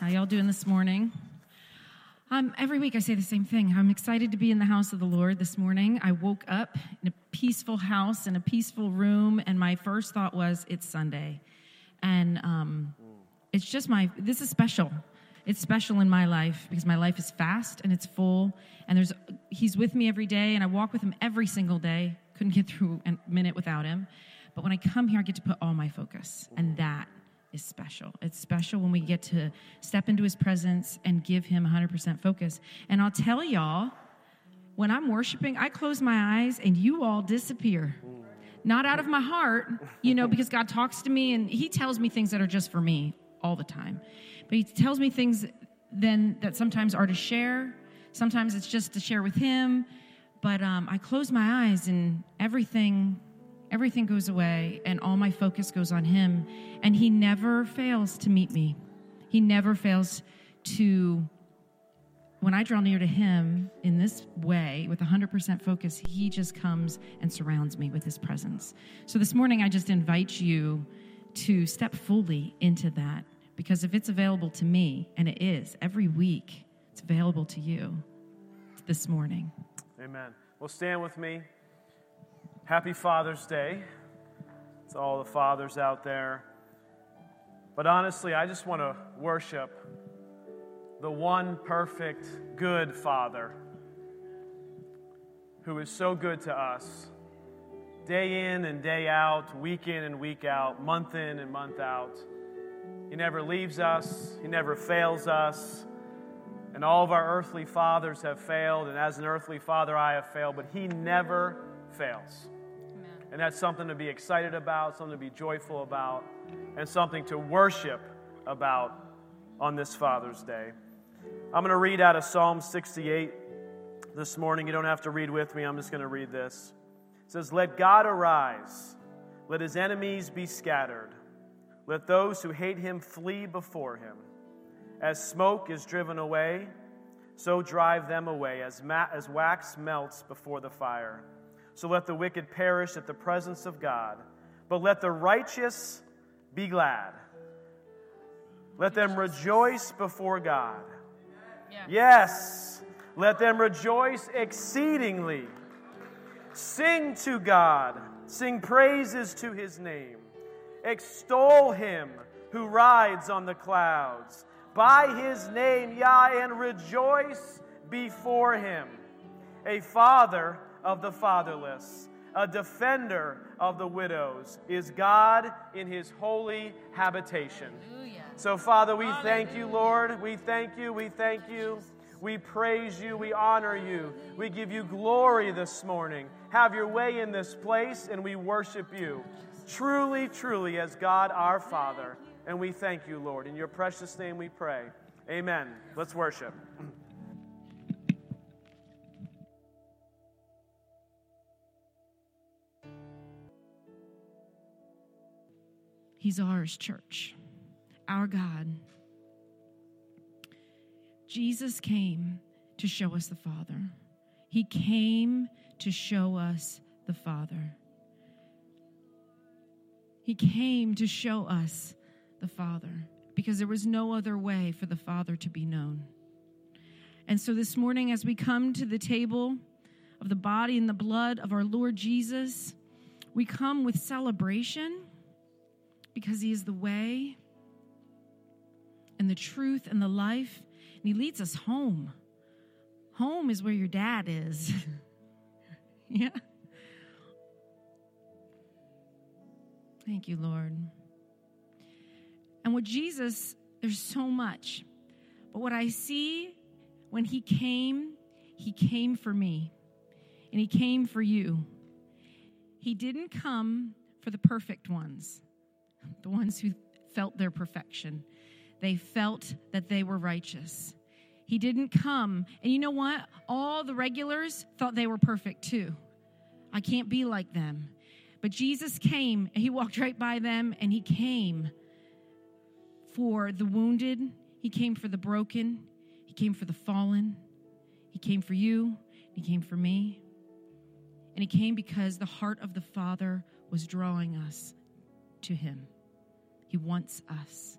How y'all doing this morning? Um, every week I say the same thing. I'm excited to be in the house of the Lord this morning. I woke up in a peaceful house, in a peaceful room, and my first thought was, it's Sunday. And um, it's just my, this is special. It's special in my life because my life is fast and it's full, and there's, he's with me every day, and I walk with him every single day. Couldn't get through a minute without him. But when I come here, I get to put all my focus, and that is special. It's special when we get to step into his presence and give him 100% focus. And I'll tell y'all, when I'm worshiping, I close my eyes and you all disappear. Not out of my heart, you know, because God talks to me and he tells me things that are just for me all the time. But he tells me things then that sometimes are to share, sometimes it's just to share with him. But um, I close my eyes and everything everything goes away and all my focus goes on him. And he never fails to meet me. He never fails to when i draw near to him in this way with 100% focus he just comes and surrounds me with his presence. So this morning i just invite you to step fully into that. Because if it's available to me and it is every week it's available to you this morning. Amen. Well stand with me Happy Father's Day to all the fathers out there. But honestly, I just want to worship the one perfect, good Father who is so good to us day in and day out, week in and week out, month in and month out. He never leaves us, He never fails us. And all of our earthly fathers have failed, and as an earthly father, I have failed, but He never fails. And that's something to be excited about, something to be joyful about, and something to worship about on this Father's Day. I'm going to read out of Psalm 68 this morning. You don't have to read with me, I'm just going to read this. It says, Let God arise, let his enemies be scattered, let those who hate him flee before him. As smoke is driven away, so drive them away, as, ma- as wax melts before the fire. So let the wicked perish at the presence of God, but let the righteous be glad. Let them rejoice before God. Yeah. Yes, let them rejoice exceedingly. Sing to God, sing praises to his name. Extol him who rides on the clouds. By his name, Yah, and rejoice before him. A father of the fatherless, a defender of the widows, is God in his holy habitation. Hallelujah. So, Father, we Hallelujah. thank you, Lord. We thank you. We thank you. We praise you. We honor you. We give you glory this morning. Have your way in this place, and we worship you. Truly, truly, as God our Father. And we thank you, Lord. In your precious name we pray. Amen. Let's worship. He's ours, church, our God. Jesus came to show us the Father. He came to show us the Father. He came to show us the Father because there was no other way for the Father to be known. And so this morning, as we come to the table of the body and the blood of our Lord Jesus, we come with celebration because He is the way and the truth and the life, and He leads us home. Home is where your dad is. yeah. Thank you, Lord. And with Jesus, there's so much. But what I see when He came, He came for me, and He came for you. He didn't come for the perfect ones the ones who felt their perfection. They felt that they were righteous. He didn't come. And you know what? All the regulars thought they were perfect too. I can't be like them. But Jesus came and he walked right by them and he came for the wounded, he came for the broken, he came for the fallen, he came for you, he came for me. And he came because the heart of the Father was drawing us to him. He wants us.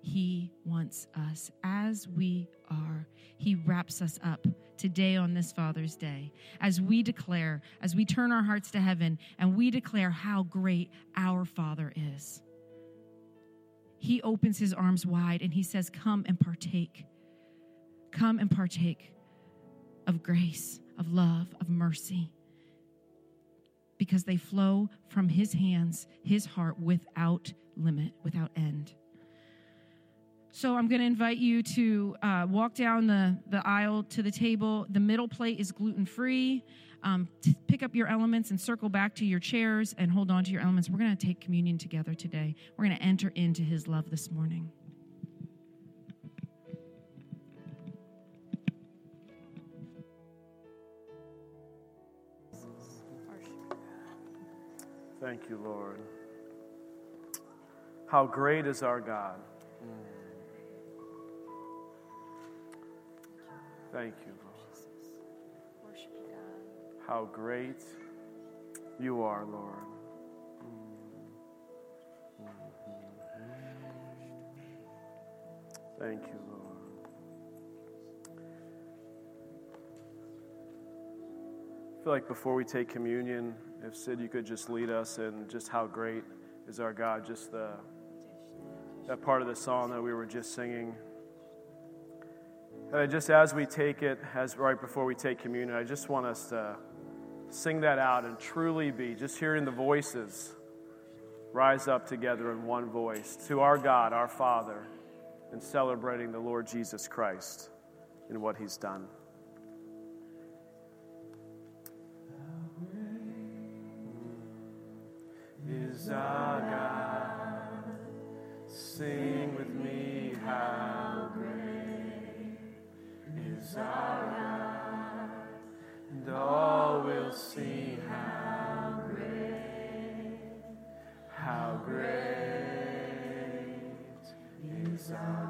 He wants us as we are. He wraps us up today on this Father's Day as we declare, as we turn our hearts to heaven and we declare how great our Father is. He opens his arms wide and he says, Come and partake. Come and partake of grace, of love, of mercy because they flow from his hands, his heart, without limit, without end. So I'm going to invite you to uh, walk down the, the aisle to the table. The middle plate is gluten free. Um, pick up your elements and circle back to your chairs and hold on to your elements. We're going to take communion together today. We're going to enter into his love this morning. Thank you, Lord. How great is our God. Thank you, Lord. How great you are, Lord. Thank you, Lord. I feel like before we take communion, if Sid, you could just lead us in just how great is our God, just the that part of the song that we were just singing. And just as we take it, as right before we take communion, I just want us to sing that out and truly be just hearing the voices rise up together in one voice to our God, our Father, and celebrating the Lord Jesus Christ and what He's done. Is our God. Sing with me, how great is our God, and all will see how great, how great is our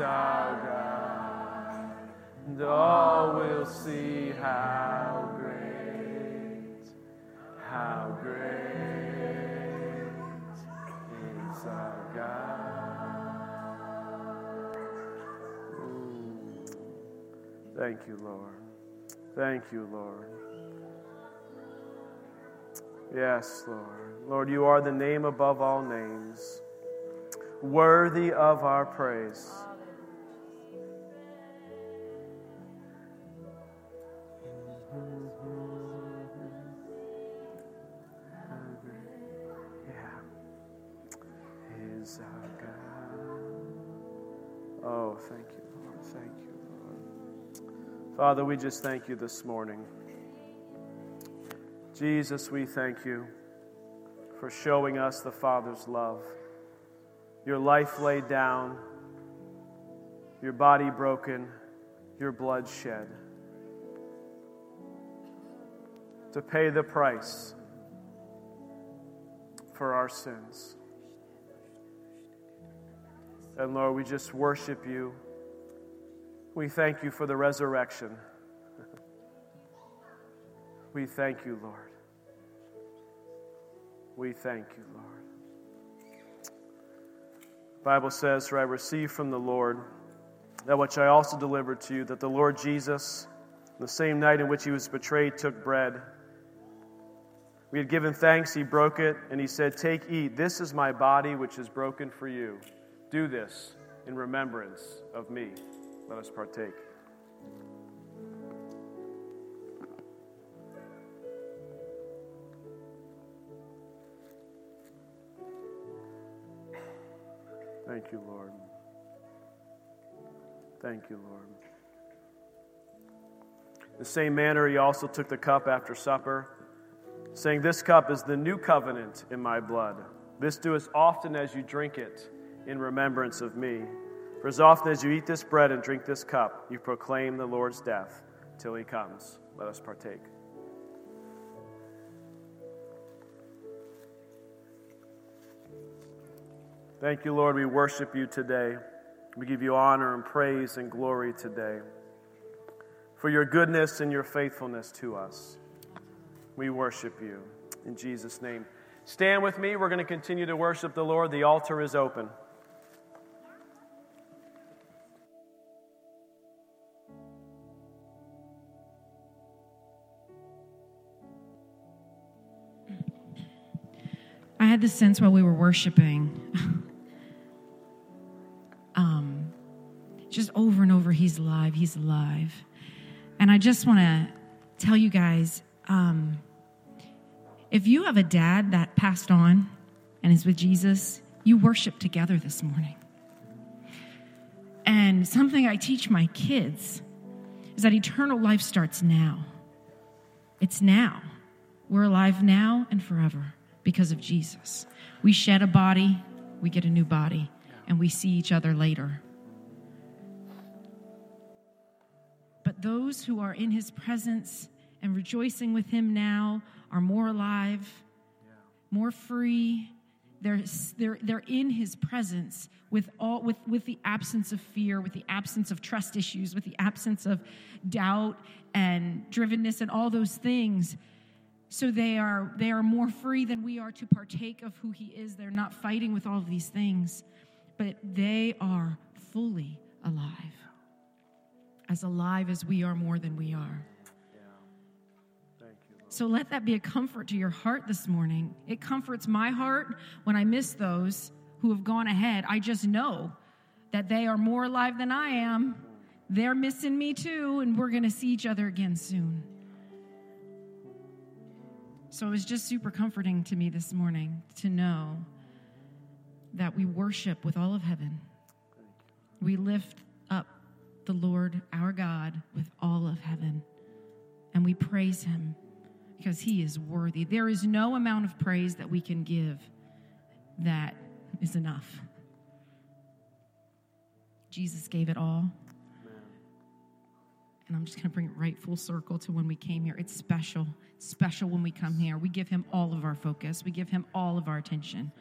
our God, and all will see how great, how great is our God. Thank you, Lord. Thank you, Lord. Yes, Lord. Lord, you are the name above all names, worthy of our praise. Father, we just thank you this morning. Jesus, we thank you for showing us the Father's love. Your life laid down, your body broken, your blood shed to pay the price for our sins. And Lord, we just worship you. We thank you for the resurrection. we thank you, Lord. We thank you, Lord. The Bible says, For I received from the Lord that which I also delivered to you, that the Lord Jesus, the same night in which he was betrayed, took bread. We had given thanks, he broke it, and he said, Take, eat. This is my body, which is broken for you. Do this in remembrance of me. Let us partake. Thank you, Lord. Thank you, Lord. In the same manner, he also took the cup after supper, saying, This cup is the new covenant in my blood. This do as often as you drink it in remembrance of me. For as often as you eat this bread and drink this cup, you proclaim the Lord's death till he comes. Let us partake. Thank you, Lord. We worship you today. We give you honor and praise and glory today for your goodness and your faithfulness to us. We worship you in Jesus' name. Stand with me. We're going to continue to worship the Lord. The altar is open. Had this sense while we were worshiping. um, just over and over, He's alive, He's alive. And I just want to tell you guys um, if you have a dad that passed on and is with Jesus, you worship together this morning. And something I teach my kids is that eternal life starts now. It's now. We're alive now and forever because of Jesus. We shed a body, we get a new body, and we see each other later. But those who are in his presence and rejoicing with him now are more alive, more free. They're, they're, they're in his presence with, all, with, with the absence of fear, with the absence of trust issues, with the absence of doubt and drivenness and all those things. So they are, they are more free than we are to partake of who he is. They're not fighting with all of these things, but they are fully alive as alive as we are more than we are. So let that be a comfort to your heart this morning. It comforts my heart when I miss those who have gone ahead. I just know that they are more alive than I am. They're missing me too, and we're going to see each other again soon. So it was just super comforting to me this morning to know that we worship with all of heaven. We lift up the Lord our God with all of heaven, and we praise him because he is worthy. There is no amount of praise that we can give that is enough. Jesus gave it all. And I'm just going to bring it right full circle to when we came here. It's special. It's special when we come here. We give him all of our focus, we give him all of our attention.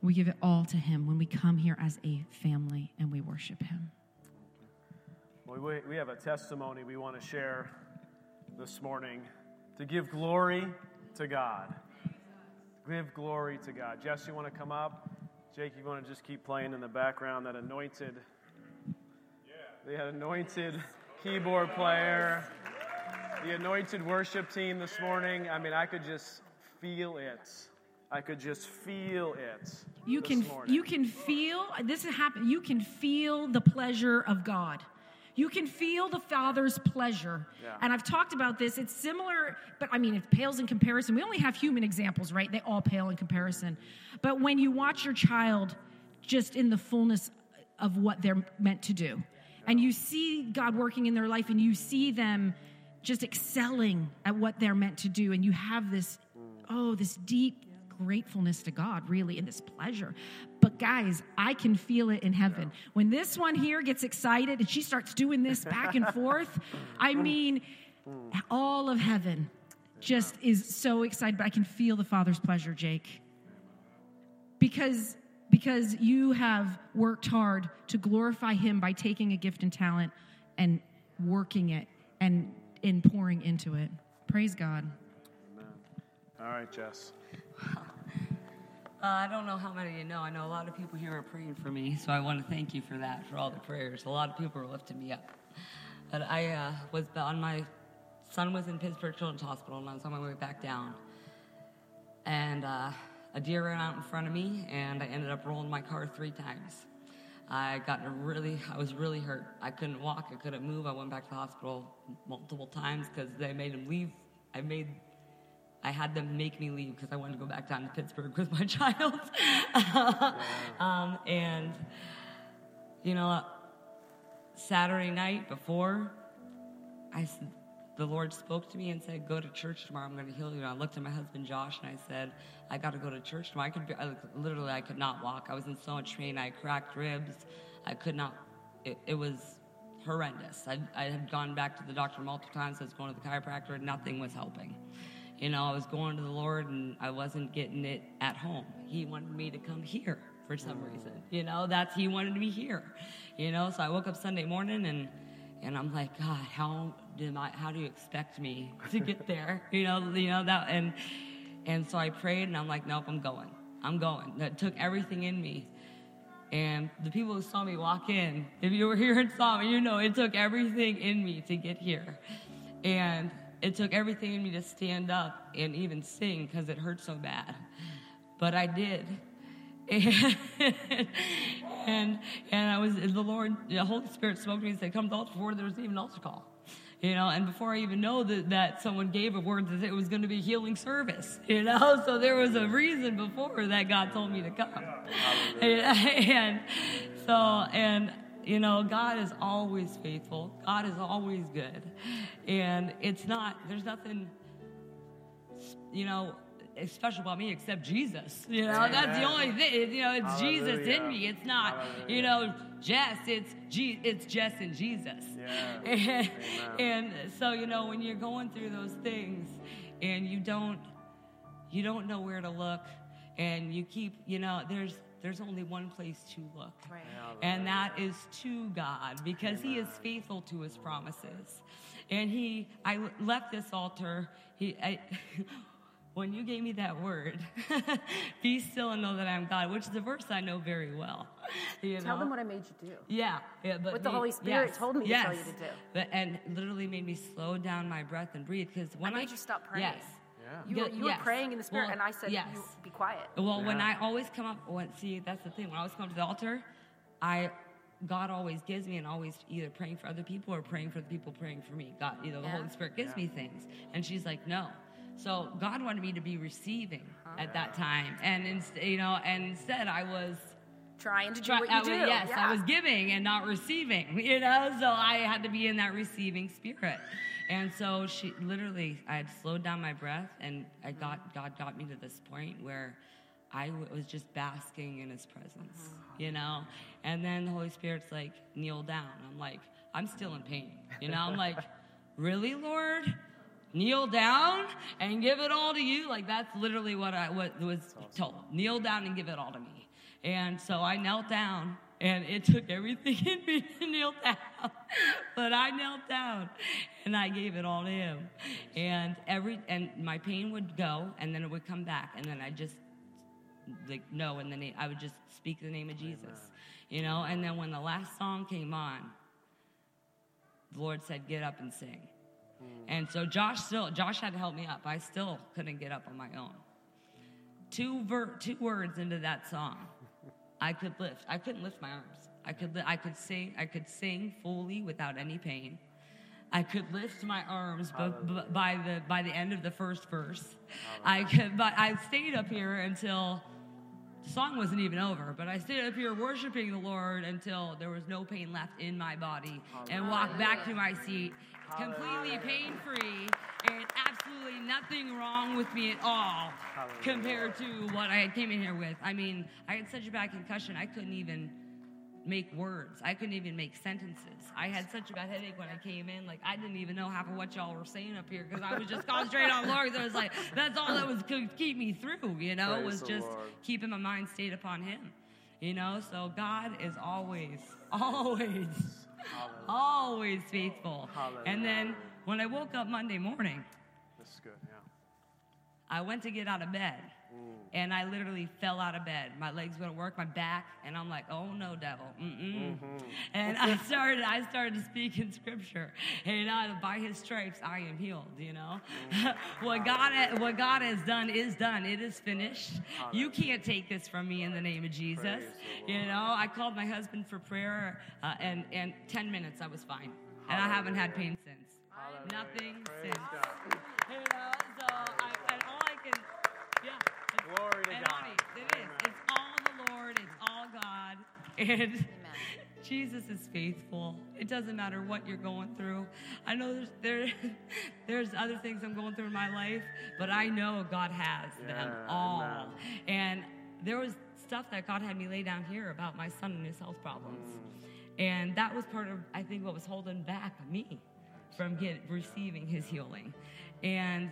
We give it all to him when we come here as a family and we worship him. Well, we, we have a testimony we want to share this morning to give glory to God. Give glory to God. Jess, you want to come up? Jake, you want to just keep playing in the background that anointed, yeah. the anointed keyboard player, the anointed worship team this morning. I mean, I could just feel it. I could just feel it. You can morning. you can feel this is happen. You can feel the pleasure of God. You can feel the Father's pleasure. Yeah. And I've talked about this. It's similar, but I mean, it pales in comparison. We only have human examples, right? They all pale in comparison. But when you watch your child just in the fullness of what they're meant to do, and you see God working in their life, and you see them just excelling at what they're meant to do, and you have this, oh, this deep gratefulness to God, really, and this pleasure. But guys, I can feel it in heaven. When this one here gets excited and she starts doing this back and forth, I mean, all of heaven just is so excited, but I can feel the Father's pleasure, Jake. Because because you have worked hard to glorify him by taking a gift and talent and working it and in pouring into it. Praise God. Amen. All right, Jess. Uh, I don't know how many of you know. I know a lot of people here are praying for me, so I want to thank you for that, for all the prayers. A lot of people are lifting me up. But I uh, was on my son was in Pittsburgh Children's Hospital, and I was on my way back down. And uh, a deer ran out in front of me, and I ended up rolling my car three times. I got really, I was really hurt. I couldn't walk, I couldn't move. I went back to the hospital multiple times because they made him leave. I made I had them make me leave because I wanted to go back down to Pittsburgh with my child. um, and, you know, Saturday night before, I, the Lord spoke to me and said, Go to church tomorrow. I'm going to heal you. And I looked at my husband Josh and I said, I got to go to church tomorrow. I could be, I, literally, I could not walk. I was in so much pain. I cracked ribs. I could not, it, it was horrendous. I, I had gone back to the doctor multiple times. I was going to the chiropractor. Nothing was helping. You know, I was going to the Lord and I wasn't getting it at home. He wanted me to come here. for some reason. You know, that's he wanted me here. You know, so I woke up Sunday morning and and I'm like, God, how did I how do you expect me to get there? you know, you know that and and so I prayed and I'm like, nope, I'm going. I'm going. That took everything in me. And the people who saw me walk in, if you were here and saw me, you know it took everything in me to get here. And it took everything in me to stand up and even sing because it hurt so bad. But I did. and, and I was, the Lord, the Holy Spirit spoke to me and said, Come to the altar before there was even an altar call. You know, and before I even know that, that someone gave a word that it was going to be healing service, you know, so there was a reason before that God told me to come. And, and so, and you know, God is always faithful. God is always good. And it's not, there's nothing, you know, special about me except Jesus. You know, Amen. that's the only thing. You know, it's Hallelujah. Jesus in me. It's not, Hallelujah. you know, Jess. It's G- it's Jess and Jesus. Yeah. And, and so you know, when you're going through those things, and you don't you don't know where to look, and you keep, you know, there's there's only one place to look. Right. And that is to God because Amen. He is faithful to His promises. And He, I left this altar. He, I, when you gave me that word, be still and know that I'm God, which is a verse I know very well. You Tell know? them what I made you do. Yeah, yeah but what the Holy Spirit yes, told me yes, to tell you to do. But, and literally made me slow down my breath and breathe because when I made I, you stop praying. Yes. Yeah. You, were, you yes. were praying in the spirit, well, and I said, yes. "Be quiet." Well, yeah. when I always come up, when, see, that's the thing. When I always come to the altar, I God always gives me and always either praying for other people or praying for the people praying for me. God, you know, the yeah. Holy Spirit gives yeah. me things. And she's like, no. So God wanted me to be receiving huh? at that time. And, in, you know, and instead I was trying to do try, what you I do. yes, yeah. I was giving and not receiving, you know, so I had to be in that receiving spirit. And so she literally, I had slowed down my breath, and I got God got me to this point where I was just basking in His presence, mm-hmm. you know. And then the Holy Spirit's like, kneel down. I'm like, I'm still in pain, you know. I'm like, really, Lord? Kneel down and give it all to you. Like that's literally what I what was told. Kneel down and give it all to me. And so I knelt down and it took everything in me to kneel down. but I knelt down and I gave it all to him. And every and my pain would go and then it would come back and then I just like no and then I would just speak the name of Jesus. Amen. You know, and then when the last song came on, the Lord said, Get up and sing. And so Josh still Josh had to help me up. I still couldn't get up on my own. Two ver- two words into that song I could lift. I couldn't lift my arms. I could, li- I could sing. I could sing fully without any pain. I could lift my arms b- b- by the by the end of the first verse. I could, but I stayed up here until the song wasn't even over. But I stayed up here worshiping the Lord until there was no pain left in my body, and walked back to my seat completely pain free and absolutely nothing wrong with me at all compared to what I came in here with. I mean, I had such a bad concussion, I couldn't even make words. I couldn't even make sentences. I had such a bad headache when I came in. Like, I didn't even know half of what y'all were saying up here because I was just concentrating on Lord. I was like, that's all that was could keep me through, you know, Praise was just Lord. keeping my mind stayed upon Him. You know, so God is always, always Always faithful. Hallelujah. And then when I woke up Monday morning, this is good, yeah. I went to get out of bed. And I literally fell out of bed. My legs wouldn't work, my back, and I'm like, "Oh no, devil!" Mm-hmm. And I started, I started to speak in scripture. And uh, by His stripes, I am healed. You know, what God, what God has done is done. It is finished. You can't take this from me in the name of Jesus. You know, I called my husband for prayer, uh, and and ten minutes I was fine, and I haven't had pain since. Nothing since. God. You know, so I, and all I can, yeah. Glory to and God. Honey, it is. It's all the Lord. It's all God. And Amen. Jesus is faithful. It doesn't matter what you're going through. I know there's there, there's other things I'm going through in my life, but I know God has yeah, them all. Amen. And there was stuff that God had me lay down here about my son and his health problems. Mm. And that was part of I think what was holding back me from get, receiving his healing. And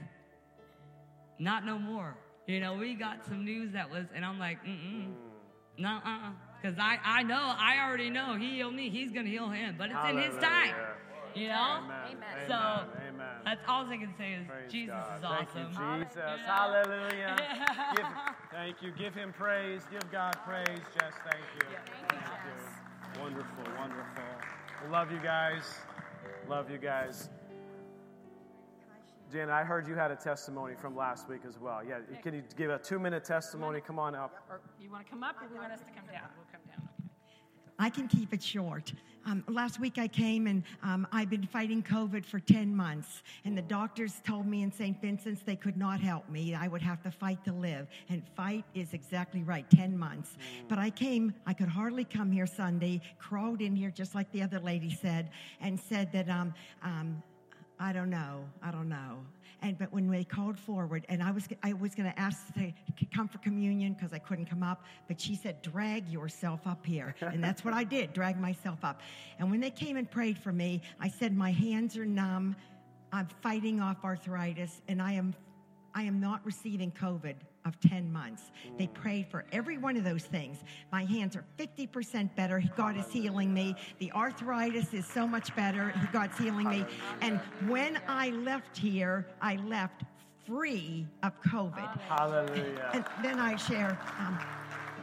not no more. You know, we got some news that was, and I'm like, mm-mm. No, uh, because I, I know, I already know He healed me. He's going to heal him, but it's Hallelujah. in His time. You know? Amen. So Amen. that's all I can say is praise Jesus God. is awesome. Thank you, Jesus. Yeah. Hallelujah. Give, thank you. Give Him praise. Give God praise. Jess, thank you. Yeah. Thank, thank you. Wonderful, wonderful. love you guys. Love you guys. Jan, I heard you had a testimony from last week as well. Yeah, can you give a two minute testimony? Come on up. Or you want to come up or you want us to come down? We'll come down. I can keep it short. Um, last week I came and um, I've been fighting COVID for 10 months. And the doctors told me in St. Vincent's they could not help me. I would have to fight to live. And fight is exactly right 10 months. But I came, I could hardly come here Sunday, crawled in here just like the other lady said, and said that um, um I don't know. I don't know. And but when they called forward, and I was I was going to ask to come for communion because I couldn't come up, but she said, "Drag yourself up here," and that's what I did. Drag myself up. And when they came and prayed for me, I said, "My hands are numb. I'm fighting off arthritis, and I am I am not receiving COVID of 10 months. They prayed for every one of those things. My hands are 50% better. God is healing me. The arthritis is so much better. God's healing me. And when I left here, I left free of COVID. Hallelujah. And then I share um,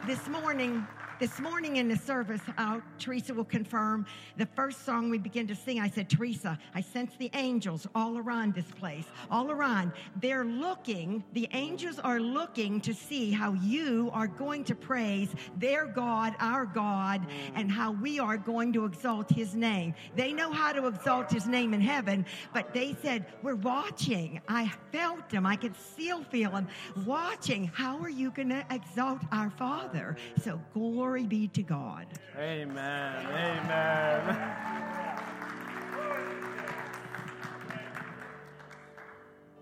this morning. This morning in the service, uh, Teresa will confirm the first song we begin to sing. I said, Teresa, I sense the angels all around this place, all around. They're looking, the angels are looking to see how you are going to praise their God, our God, and how we are going to exalt his name. They know how to exalt his name in heaven, but they said, We're watching. I felt them. I could still feel them watching. How are you going to exalt our Father? So, glory Glory be to God. Amen. Amen.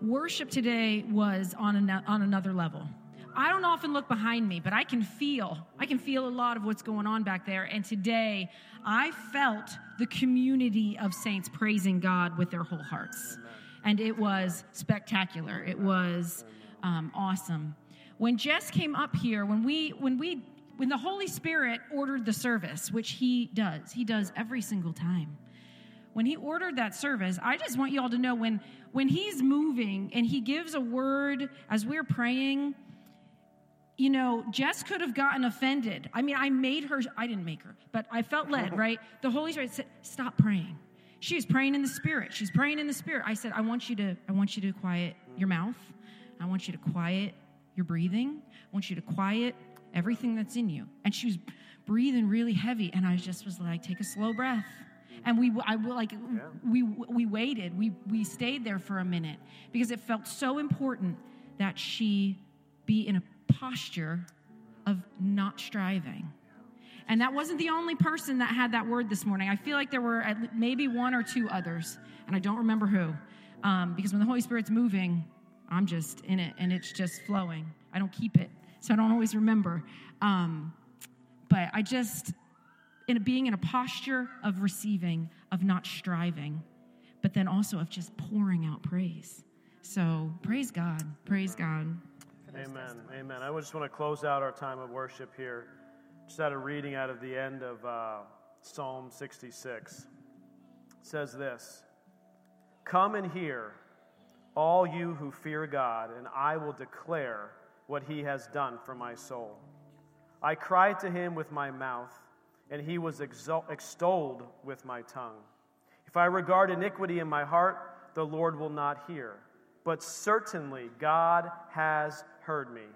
Worship today was on, an, on another level. I don't often look behind me, but I can feel, I can feel a lot of what's going on back there. And today, I felt the community of saints praising God with their whole hearts. And it was spectacular. It was um, awesome. When Jess came up here, when we when we when the Holy Spirit ordered the service, which He does, He does every single time. When He ordered that service, I just want you all to know when, when He's moving and He gives a word as we're praying, you know, Jess could have gotten offended. I mean, I made her, I didn't make her, but I felt led, right? The Holy Spirit said, stop praying. She was praying in the Spirit. She's praying in the Spirit. I said, I want you to, I want you to quiet your mouth. I want you to quiet your breathing. I want you to quiet everything that's in you. And she was breathing really heavy, and I just was like, take a slow breath. And we, I like, yeah. we we waited. We we stayed there for a minute because it felt so important that she be in a posture of not striving. And that wasn't the only person that had that word this morning. I feel like there were maybe one or two others, and I don't remember who. Um, because when the Holy Spirit's moving, I'm just in it and it's just flowing. I don't keep it so I don't always remember. Um, but I just, in being in a posture of receiving, of not striving, but then also of just pouring out praise. So praise God. Praise God. Amen. Amen. I just want to close out our time of worship here. Just out of reading out of the end of uh, Psalm 66. It says this Come and hear, all you who fear God, and I will declare what he has done for my soul. I cried to him with my mouth, and he was extolled with my tongue. If I regard iniquity in my heart, the Lord will not hear. But certainly God has heard me.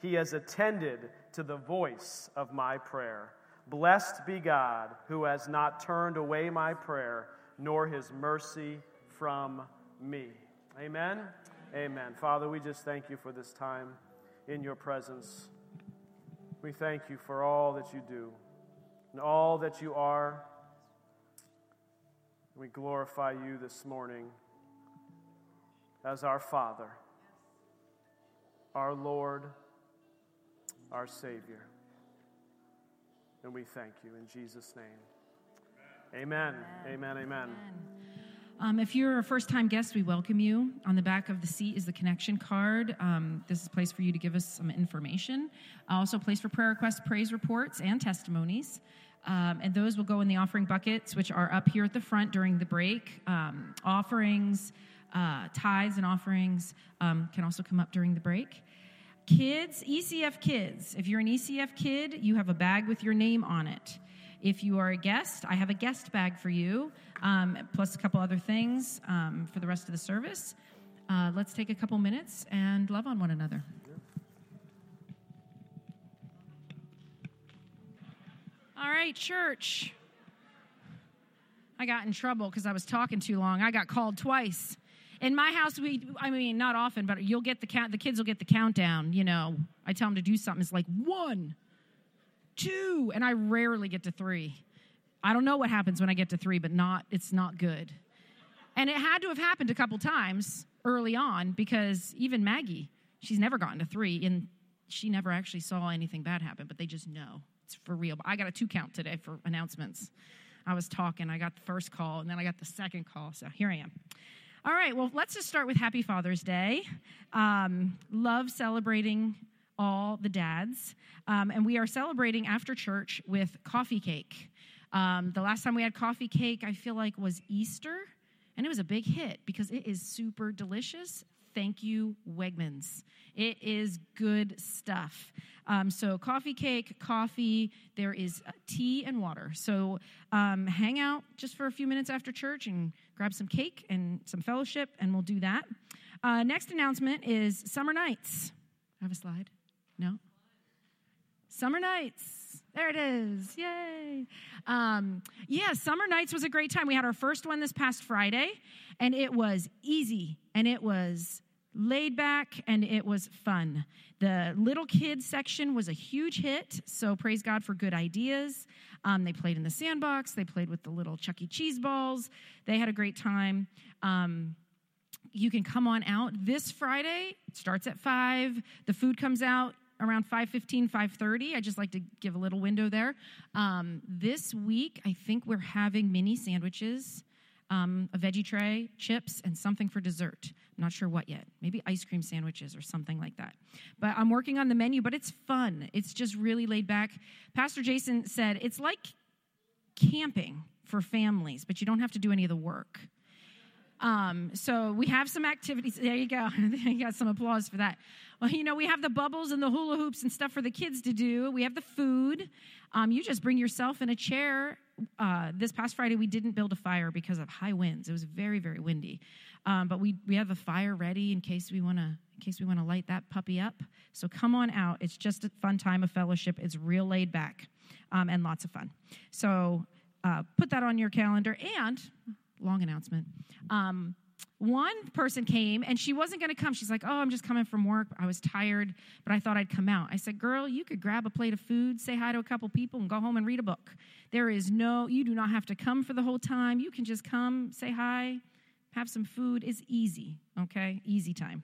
He has attended to the voice of my prayer. Blessed be God who has not turned away my prayer, nor his mercy from me. Amen. Amen. Father, we just thank you for this time in your presence. We thank you for all that you do and all that you are. We glorify you this morning as our Father, our Lord, our Savior. And we thank you in Jesus' name. Amen. Amen. Amen. amen. Um, if you're a first time guest, we welcome you. On the back of the seat is the connection card. Um, this is a place for you to give us some information. Also, a place for prayer requests, praise reports, and testimonies. Um, and those will go in the offering buckets, which are up here at the front during the break. Um, offerings, uh, tithes, and offerings um, can also come up during the break. Kids, ECF kids, if you're an ECF kid, you have a bag with your name on it. If you are a guest, I have a guest bag for you, um, plus a couple other things um, for the rest of the service. Uh, let's take a couple minutes and love on one another. All right, church. I got in trouble because I was talking too long. I got called twice. In my house, we, I mean, not often, but you'll get the count, the kids will get the countdown. You know, I tell them to do something. It's like one, two, and I rarely get to three. I don't know what happens when I get to three, but not, it's not good. And it had to have happened a couple times early on because even Maggie, she's never gotten to three, and she never actually saw anything bad happen, but they just know it's for real. I got a two count today for announcements. I was talking, I got the first call, and then I got the second call, so here I am. All right, well, let's just start with Happy Father's Day. Um, love celebrating all the dads. Um, and we are celebrating after church with coffee cake. Um, the last time we had coffee cake, I feel like, was Easter, and it was a big hit because it is super delicious. Thank you, Wegmans. It is good stuff. Um, so, coffee cake, coffee, there is uh, tea and water. So, um, hang out just for a few minutes after church and grab some cake and some fellowship, and we'll do that. Uh, next announcement is summer nights. I have a slide. No? Summer nights. There it is. Yay. Um, yeah, Summer Nights was a great time. We had our first one this past Friday, and it was easy and it was laid back and it was fun. The little kids section was a huge hit, so praise God for good ideas. Um, they played in the sandbox, they played with the little Chuck E. Cheese balls. They had a great time. Um, you can come on out this Friday. It starts at 5. The food comes out around 5.15 5.30 i just like to give a little window there. Um, this week i think we're having mini sandwiches um, a veggie tray chips and something for dessert. I'm not sure what yet. Maybe ice cream sandwiches or something like that. But i'm working on the menu but it's fun. It's just really laid back. Pastor jason said it's like camping for families but you don't have to do any of the work. Um, so we have some activities. There you go. you got some applause for that. Well, you know, we have the bubbles and the hula hoops and stuff for the kids to do. We have the food. Um, you just bring yourself in a chair. Uh, this past Friday, we didn't build a fire because of high winds. It was very, very windy. Um, but we, we have a fire ready in case we want to in case we want to light that puppy up. So come on out. It's just a fun time of fellowship. It's real laid back um, and lots of fun. So uh, put that on your calendar. And long announcement. Um, one person came and she wasn't going to come. She's like, Oh, I'm just coming from work. I was tired, but I thought I'd come out. I said, Girl, you could grab a plate of food, say hi to a couple people, and go home and read a book. There is no, you do not have to come for the whole time. You can just come, say hi, have some food. It's easy, okay? Easy time.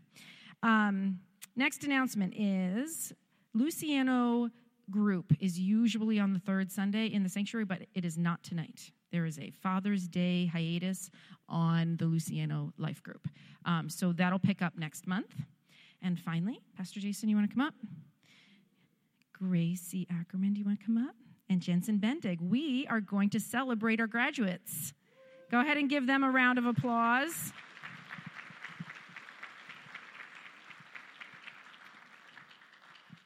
Um, next announcement is Luciano group is usually on the third Sunday in the sanctuary, but it is not tonight there is a Father's Day hiatus on the Luciano Life Group. Um, so that'll pick up next month. And finally, Pastor Jason, you want to come up? Gracie Ackerman, do you want to come up? And Jensen Bendig, we are going to celebrate our graduates. Go ahead and give them a round of applause.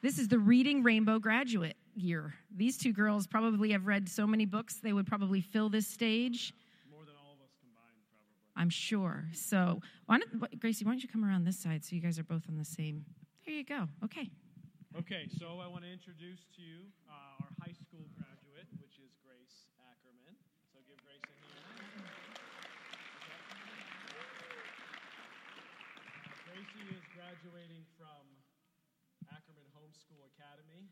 This is the Reading Rainbow graduate year. These two girls probably have read so many books, they would probably fill this stage. More than all of us combined, probably. I'm sure. So, why don't, Gracie, why don't you come around this side so you guys are both on the same? There you go. Okay. Okay, so I want to introduce to you uh, our high school graduate, which is Grace Ackerman. So give Grace a hand. Gracie is graduating from Ackerman Homeschool Academy.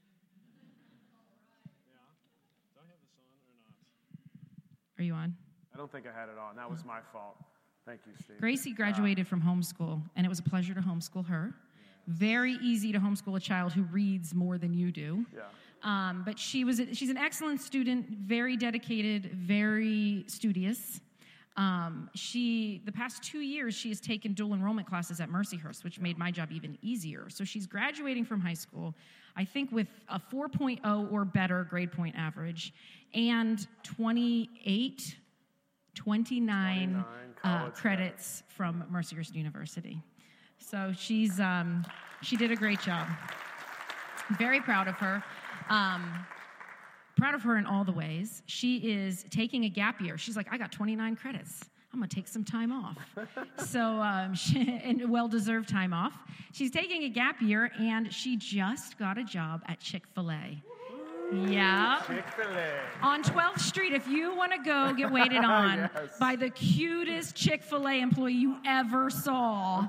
Are you on? I don't think I had it on. That was my fault. Thank you, Steve. Gracie graduated uh, from homeschool, and it was a pleasure to homeschool her. Very easy to homeschool a child who reads more than you do. Yeah. Um, but she was a, she's an excellent student, very dedicated, very studious. Um, she, the past two years, she has taken dual enrollment classes at Mercyhurst, which made my job even easier. So she's graduating from high school, I think with a 4.0 or better grade point average, and 28, 29, 29 uh, credits from Mercyhurst University. So she's, um, she did a great job. Very proud of her. Um, proud of her in all the ways. She is taking a gap year. She's like, I got 29 credits. I'm going to take some time off. so, um, she, and well deserved time off. She's taking a gap year and she just got a job at Chick fil A. Yeah. Chick-fil-A. On 12th Street, if you want to go get waited on yes. by the cutest Chick fil A employee you ever saw.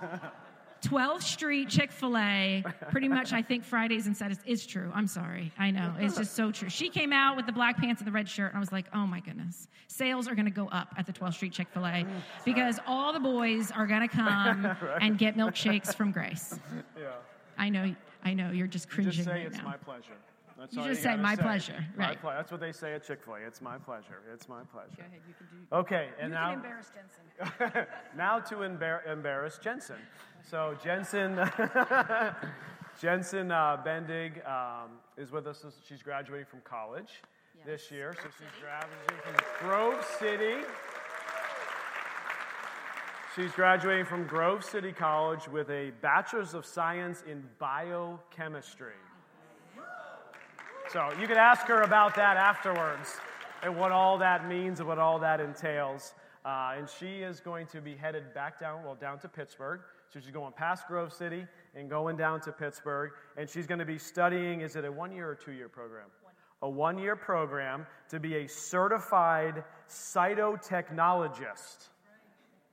12th Street Chick fil A, pretty much, I think Fridays and Saturdays. It's true. I'm sorry. I know. It's just so true. She came out with the black pants and the red shirt, and I was like, oh my goodness. Sales are going to go up at the 12th Street Chick fil A because all the boys are going to come right. and get milkshakes from Grace. Yeah. I know. I know. You're just cringing. Just say right it's now. my pleasure. That's you just you say my say. pleasure, right? My That's what they say at Chick Fil A. It's my pleasure. It's my pleasure. Go ahead. You can do. Okay, and you now. can embarrass Jensen. now to embar- embarrass Jensen. So Jensen, Jensen uh, Bendig um, is with us. She's graduating from college yes. this year. So she's graduating from Grove City. She's graduating from Grove City College with a Bachelor's of Science in Biochemistry. So you could ask her about that afterwards and what all that means and what all that entails. Uh, and she is going to be headed back down, well, down to Pittsburgh. So she's going past Grove City and going down to Pittsburgh. And she's going to be studying, is it a one year or two year program? A one year program to be a certified cytotechnologist.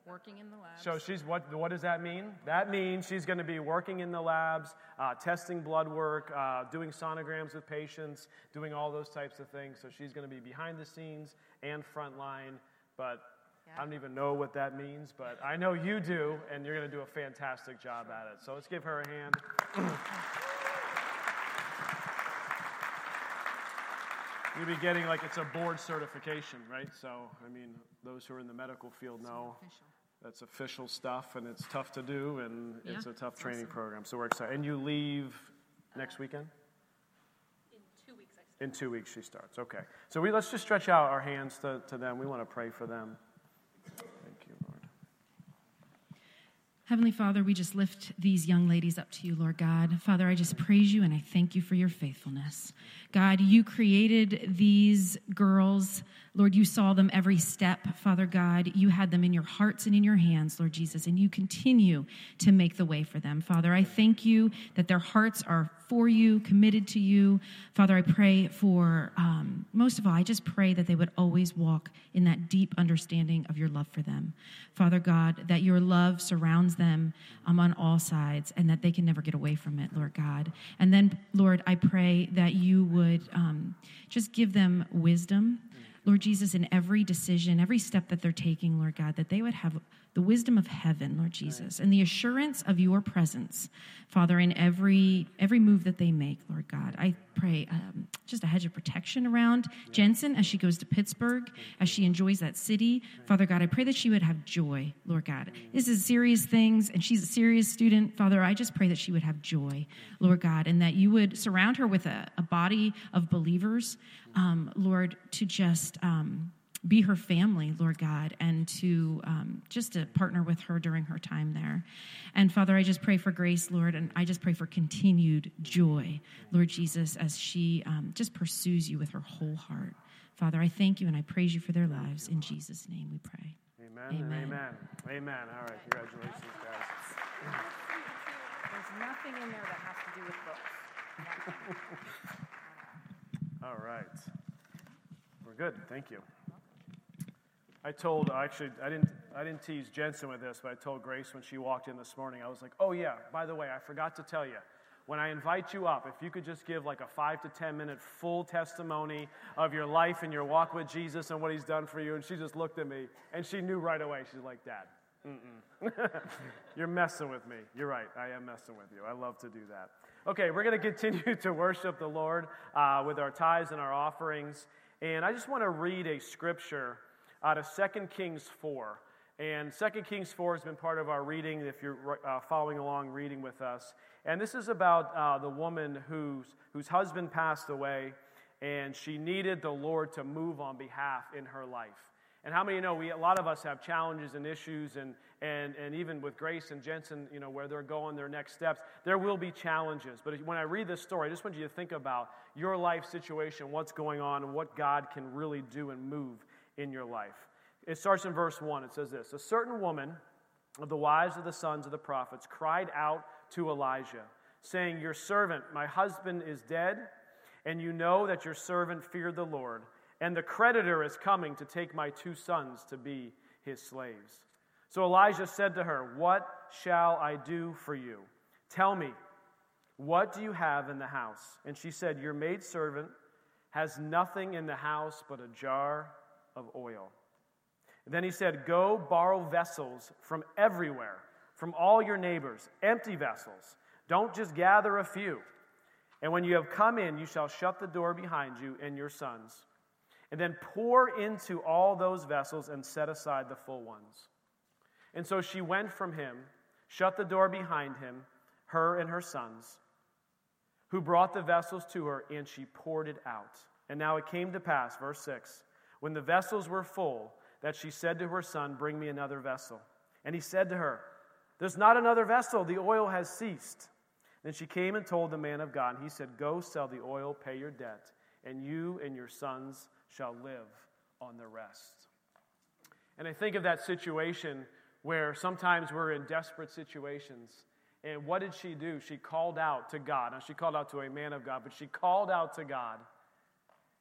Working in the labs. So she's what? What does that mean? That means she's going to be working in the labs, uh, testing blood work, uh, doing sonograms with patients, doing all those types of things. So she's going to be behind the scenes and front line. But yeah. I don't even know what that means, but I know you do, and you're going to do a fantastic job at it. So let's give her a hand. You'll be getting like it's a board certification, right? So, I mean, those who are in the medical field know that's official stuff, and it's tough to do, and yeah, it's a tough training awesome. program. So we're excited. And you leave next weekend? In two weeks. In two weeks, she starts. Okay. So we let's just stretch out our hands to, to them. We want to pray for them. Heavenly Father, we just lift these young ladies up to you, Lord God. Father, I just praise you and I thank you for your faithfulness. God, you created these girls. Lord, you saw them every step, Father God. You had them in your hearts and in your hands, Lord Jesus, and you continue to make the way for them. Father, I thank you that their hearts are for you, committed to you. Father, I pray for, um, most of all, I just pray that they would always walk in that deep understanding of your love for them. Father God, that your love surrounds them um, on all sides and that they can never get away from it, Lord God. And then, Lord, I pray that you would um, just give them wisdom. Lord Jesus, in every decision, every step that they're taking, Lord God, that they would have the wisdom of heaven, Lord Jesus, and the assurance of your presence, Father, in every every move that they make, Lord God. I pray um, just a hedge of protection around Jensen as she goes to Pittsburgh, as she enjoys that city. Father God, I pray that she would have joy, Lord God. This is serious things, and she's a serious student. Father, I just pray that she would have joy, Lord God, and that you would surround her with a, a body of believers, um, Lord, to just. Um, be her family, Lord God, and to um, just to partner with her during her time there. And Father, I just pray for grace, Lord, and I just pray for continued joy, Lord Jesus, as she um, just pursues you with her whole heart. Father, I thank you and I praise you for their lives. In Jesus' name we pray. Amen. Amen. Amen. Amen. All right. Congratulations, guys. There's nothing in there that has to do with books. All right. We're good. Thank you. I told actually I didn't I didn't tease Jensen with this, but I told Grace when she walked in this morning. I was like, "Oh yeah, by the way, I forgot to tell you. When I invite you up, if you could just give like a five to ten minute full testimony of your life and your walk with Jesus and what He's done for you." And she just looked at me and she knew right away. She's like, "Dad, you're messing with me. You're right. I am messing with you. I love to do that." Okay, we're going to continue to worship the Lord uh, with our tithes and our offerings, and I just want to read a scripture out of 2 Kings 4. And 2 Kings 4 has been part of our reading if you're uh, following along reading with us. And this is about uh, the woman whose, whose husband passed away, and she needed the Lord to move on behalf in her life. And how many know we, a lot of us have challenges and issues, and, and, and even with Grace and Jensen, you know, where they're going, their next steps, there will be challenges. But when I read this story, I just want you to think about your life situation, what's going on, and what God can really do and move in your life. It starts in verse 1. It says this A certain woman of the wives of the sons of the prophets cried out to Elisha, saying, Your servant, my husband, is dead, and you know that your servant feared the Lord and the creditor is coming to take my two sons to be his slaves. So Elisha said to her, What shall I do for you? Tell me, what do you have in the house? And she said, Your maidservant has nothing in the house but a jar of oil. then he said, Go borrow vessels from everywhere, from all your neighbors, empty vessels. Don't just gather a few. And when you have come in, you shall shut the door behind you and your sons and then pour into all those vessels and set aside the full ones. And so she went from him, shut the door behind him, her and her sons, who brought the vessels to her, and she poured it out. And now it came to pass, verse 6, when the vessels were full, that she said to her son, Bring me another vessel. And he said to her, There's not another vessel, the oil has ceased. Then she came and told the man of God, and he said, Go sell the oil, pay your debt, and you and your sons shall live on the rest. And I think of that situation where sometimes we're in desperate situations. And what did she do? She called out to God. Now, she called out to a man of God, but she called out to God.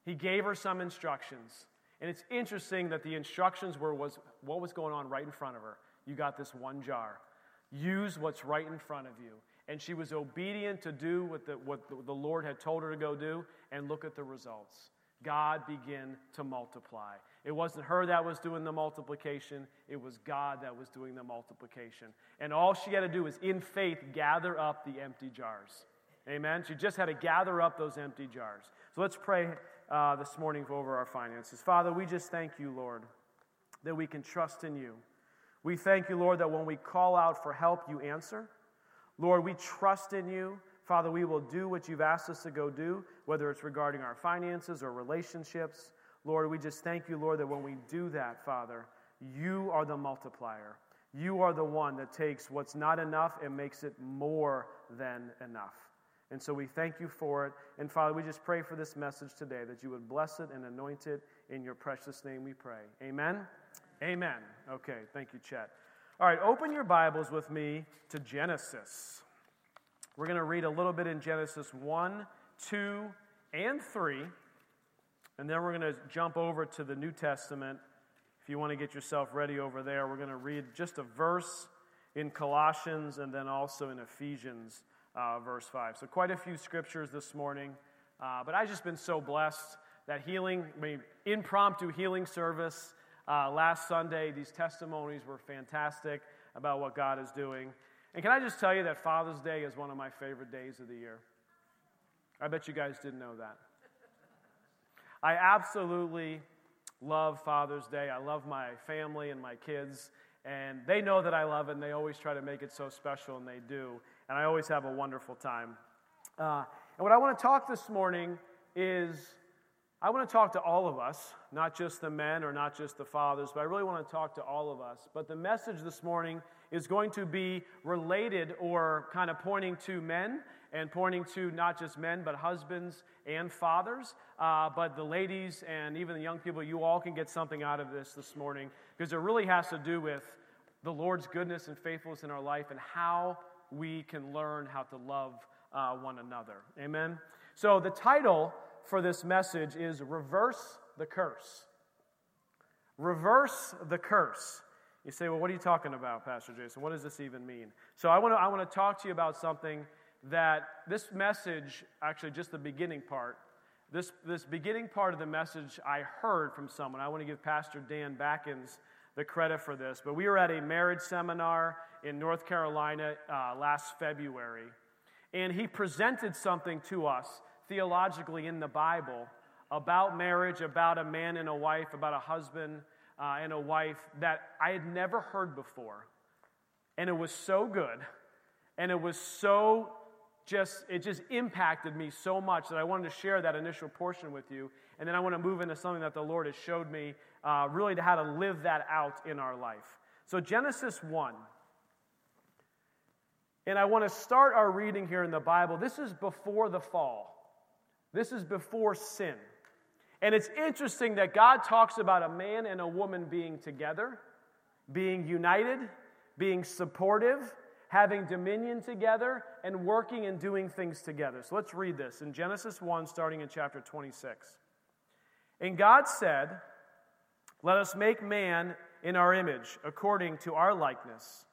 He gave her some instructions. And it's interesting that the instructions were was what was going on right in front of her. You got this one jar. Use what's right in front of you. And she was obedient to do what the, what the Lord had told her to go do, and look at the results. God began to multiply. It wasn't her that was doing the multiplication, it was God that was doing the multiplication. And all she had to do was, in faith, gather up the empty jars. Amen? She just had to gather up those empty jars. So let's pray uh, this morning over our finances. Father, we just thank you, Lord, that we can trust in you. We thank you, Lord, that when we call out for help, you answer. Lord, we trust in you. Father, we will do what you've asked us to go do, whether it's regarding our finances or relationships. Lord, we just thank you, Lord, that when we do that, Father, you are the multiplier. You are the one that takes what's not enough and makes it more than enough. And so we thank you for it. And Father, we just pray for this message today that you would bless it and anoint it. In your precious name we pray. Amen. Amen. Okay, thank you, Chet. All right, open your Bibles with me to Genesis. We're going to read a little bit in Genesis 1, 2, and 3. And then we're going to jump over to the New Testament. If you want to get yourself ready over there, we're going to read just a verse in Colossians and then also in Ephesians, uh, verse 5. So, quite a few scriptures this morning. Uh, but I've just been so blessed that healing, I mean, impromptu healing service uh, last Sunday, these testimonies were fantastic about what God is doing. And can I just tell you that Father's Day is one of my favorite days of the year? I bet you guys didn't know that. I absolutely love Father's Day. I love my family and my kids, and they know that I love it, and they always try to make it so special, and they do. And I always have a wonderful time. Uh, and what I want to talk this morning is I want to talk to all of us, not just the men or not just the fathers, but I really want to talk to all of us. But the message this morning is going to be related or kind of pointing to men and pointing to not just men, but husbands and fathers. Uh, but the ladies and even the young people, you all can get something out of this this morning because it really has to do with the Lord's goodness and faithfulness in our life and how we can learn how to love uh, one another. Amen? So the title for this message is Reverse the Curse. Reverse the Curse. You say, well, what are you talking about, Pastor Jason? What does this even mean? So I want to I want to talk to you about something that this message, actually just the beginning part, this, this beginning part of the message I heard from someone. I want to give Pastor Dan Backens the credit for this. But we were at a marriage seminar in North Carolina uh, last February, and he presented something to us theologically in the Bible about marriage, about a man and a wife, about a husband uh, and a wife that I had never heard before. And it was so good. And it was so just, it just impacted me so much that I wanted to share that initial portion with you. And then I want to move into something that the Lord has showed me uh, really to how to live that out in our life. So, Genesis 1. And I want to start our reading here in the Bible. This is before the fall, this is before sin. And it's interesting that God talks about a man and a woman being together, being united, being supportive, having dominion together, and working and doing things together. So let's read this in Genesis 1, starting in chapter 26. And God said, Let us make man in our image, according to our likeness,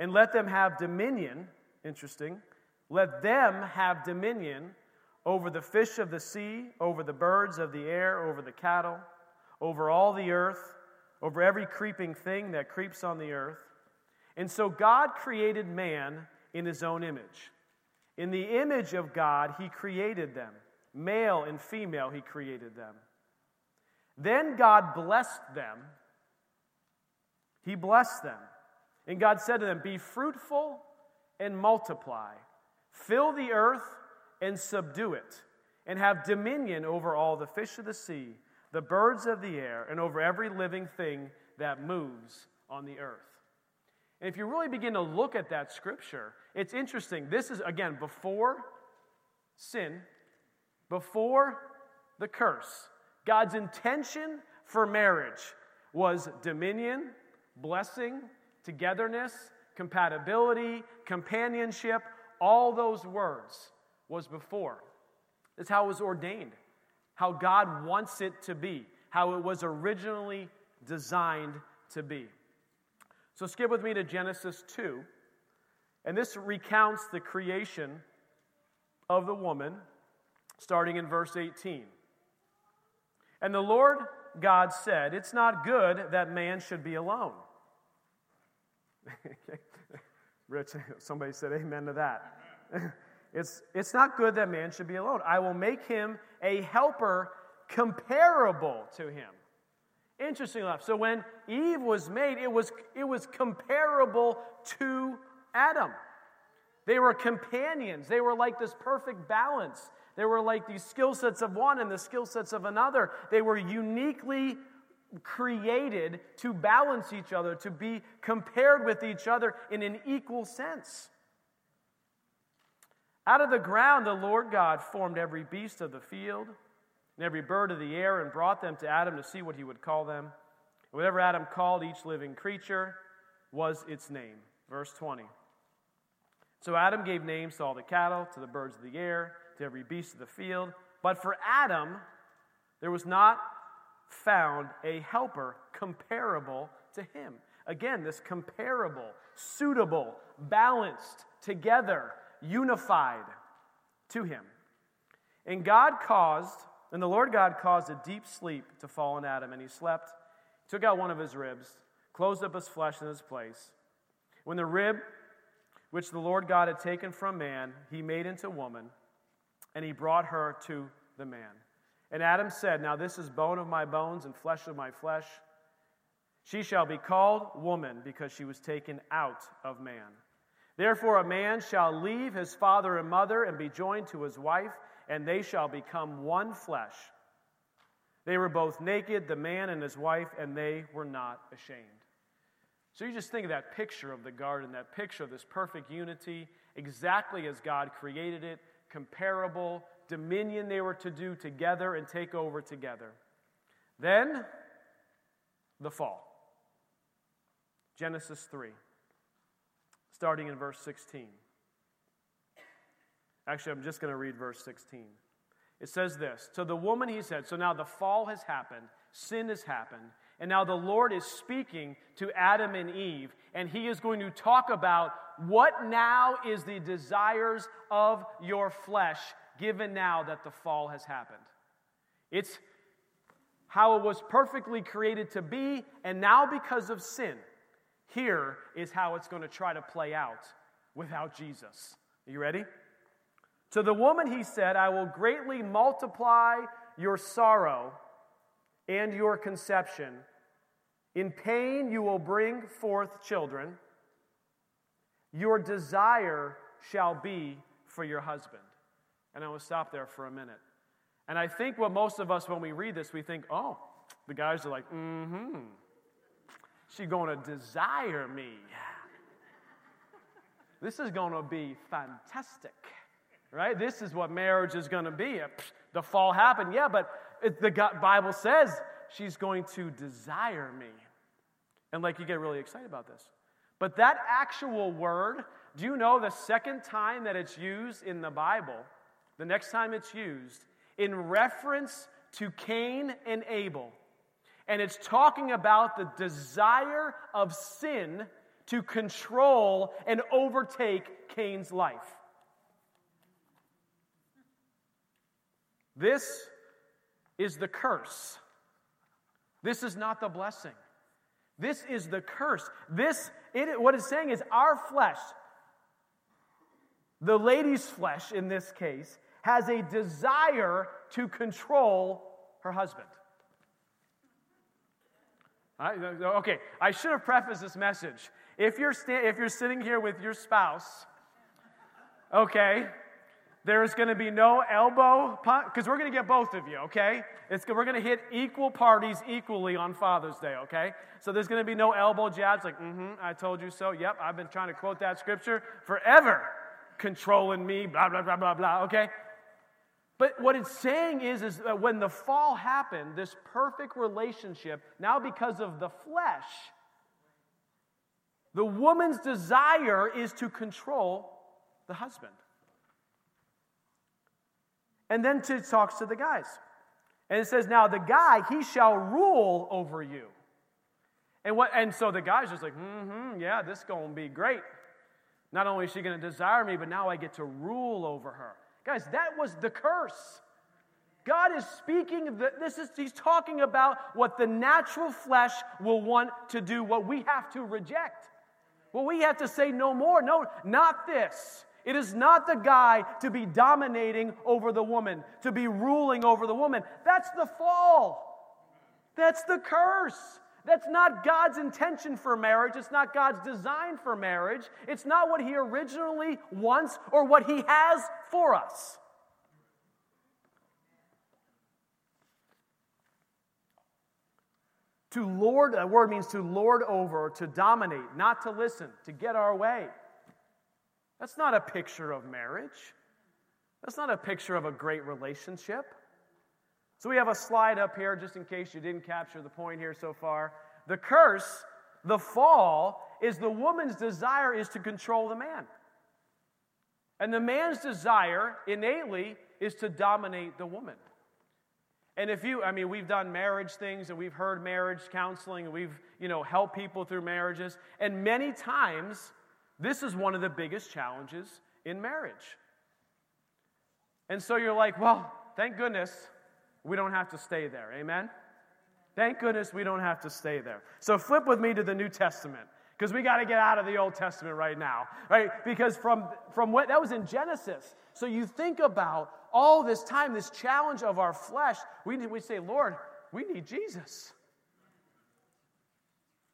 and let them have dominion. Interesting. Let them have dominion over the fish of the sea, over the birds of the air, over the cattle, over all the earth, over every creeping thing that creeps on the earth. And so God created man in his own image. In the image of God, he created them. Male and female, he created them. Then God blessed them. He blessed them. And God said to them, Be fruitful and multiply, fill the earth and subdue it, and have dominion over all the fish of the sea, the birds of the air, and over every living thing that moves on the earth. And if you really begin to look at that scripture, it's interesting. This is, again, before sin, before the curse. God's intention for marriage was dominion, blessing, togetherness, compatibility, companionship, all those words was before. It's how it was ordained, how God wants it to be, how it was originally designed to be. So skip with me to Genesis 2. And this recounts the creation of the woman, starting in verse 18. And the Lord God said, It's not good that man should be alone. Rich, somebody said amen to that. It's, it's not good that man should be alone. I will make him a helper comparable to him. Interesting enough. So when Eve was made, it was, it was comparable to Adam. They were companions. They were like this perfect balance. They were like these skill sets of one and the skill sets of another. They were uniquely created to balance each other, to be compared with each other in an equal sense. Out of the ground, the Lord God formed every beast of the field and every bird of the air and brought them to Adam to see what he would call them. Whatever Adam called each living creature was its name. Verse 20. So Adam gave names to all the cattle, to the birds of the air, to every beast of the field. But for Adam, there was not found a helper comparable to him. Again, this comparable, suitable, balanced, together, unified to him. And God caused, and the Lord God caused a deep sleep to fall on Adam, and he slept, took out one of his ribs, closed up his flesh in his place. When the rib which the Lord God had taken from man, he made into woman, and he brought her to the man. And Adam said, Now this is bone of my bones and flesh of my flesh. She shall be called woman because she was taken out of man. Therefore, a man shall leave his father and mother and be joined to his wife, and they shall become one flesh. They were both naked, the man and his wife, and they were not ashamed. So you just think of that picture of the garden, that picture of this perfect unity, exactly as God created it, comparable, dominion they were to do together and take over together. Then, the fall. Genesis 3 starting in verse 16. Actually, I'm just going to read verse 16. It says this To the woman he said, So now the fall has happened, sin has happened, and now the Lord is speaking to Adam and Eve, and he is going to talk about what now is the desires of your flesh, given now that the fall has happened. It's how it was perfectly created to be, and now because of sin, here is how it's going to try to play out without Jesus. Are you ready? To the woman, he said, I will greatly multiply your sorrow and your conception. In pain you will bring forth children. Your desire shall be for your husband. And I will stop there for a minute. And I think what most of us, when we read this, we think, oh, the guys are like, mm hmm. She's going to desire me. This is going to be fantastic, right? This is what marriage is going to be. The fall happened, yeah, but it, the Bible says she's going to desire me. And like you get really excited about this. But that actual word, do you know the second time that it's used in the Bible, the next time it's used, in reference to Cain and Abel? And it's talking about the desire of sin to control and overtake Cain's life. This is the curse. This is not the blessing. This is the curse. This, it, what it's saying is our flesh, the lady's flesh in this case, has a desire to control her husband. okay, I should have prefaced this message. If you're, sta- if you're sitting here with your spouse, okay, there's going to be no elbow because we're going to get both of you, okay? It's, we're going to hit equal parties equally on Father's Day, okay? So there's going to be no elbow jabs like, mm hmm, I told you so. Yep, I've been trying to quote that scripture forever. Controlling me, blah, blah, blah, blah, blah, okay? But what it's saying is, is that when the fall happened, this perfect relationship, now because of the flesh, the woman's desire is to control the husband. And then it talks to the guys. And it says, Now the guy, he shall rule over you. And what and so the guy's just like, mm-hmm, yeah, this gonna be great. Not only is she gonna desire me, but now I get to rule over her. Guys, that was the curse. God is speaking, this is, he's talking about what the natural flesh will want to do, what we have to reject. What we have to say no more. No, not this. It is not the guy to be dominating over the woman, to be ruling over the woman. That's the fall. That's the curse. That's not God's intention for marriage. It's not God's design for marriage. It's not what He originally wants or what He has for us. To lord, a word means to lord over, to dominate, not to listen, to get our way. That's not a picture of marriage. That's not a picture of a great relationship. So we have a slide up here just in case you didn't capture the point here so far. The curse, the fall, is the woman's desire is to control the man. And the man's desire innately is to dominate the woman. And if you, I mean, we've done marriage things and we've heard marriage counseling and we've, you know, helped people through marriages. And many times this is one of the biggest challenges in marriage. And so you're like, well, thank goodness we don't have to stay there. Amen? Thank goodness we don't have to stay there. So flip with me to the New Testament because we got to get out of the Old Testament right now, right? Because from, from what that was in Genesis. So you think about all this time, this challenge of our flesh, we, we say, Lord, we need Jesus.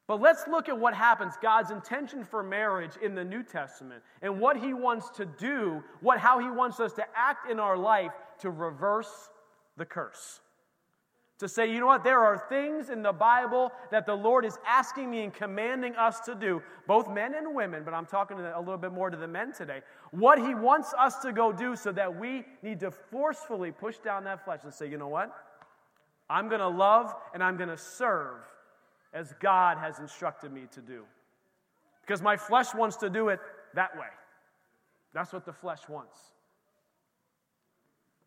But let's look at what happens, God's intention for marriage in the New Testament, and what He wants to do, what, how He wants us to act in our life to reverse the curse. To say, you know what, there are things in the Bible that the Lord is asking me and commanding us to do, both men and women, but I'm talking a little bit more to the men today. What He wants us to go do so that we need to forcefully push down that flesh and say, you know what, I'm going to love and I'm going to serve as God has instructed me to do. Because my flesh wants to do it that way. That's what the flesh wants.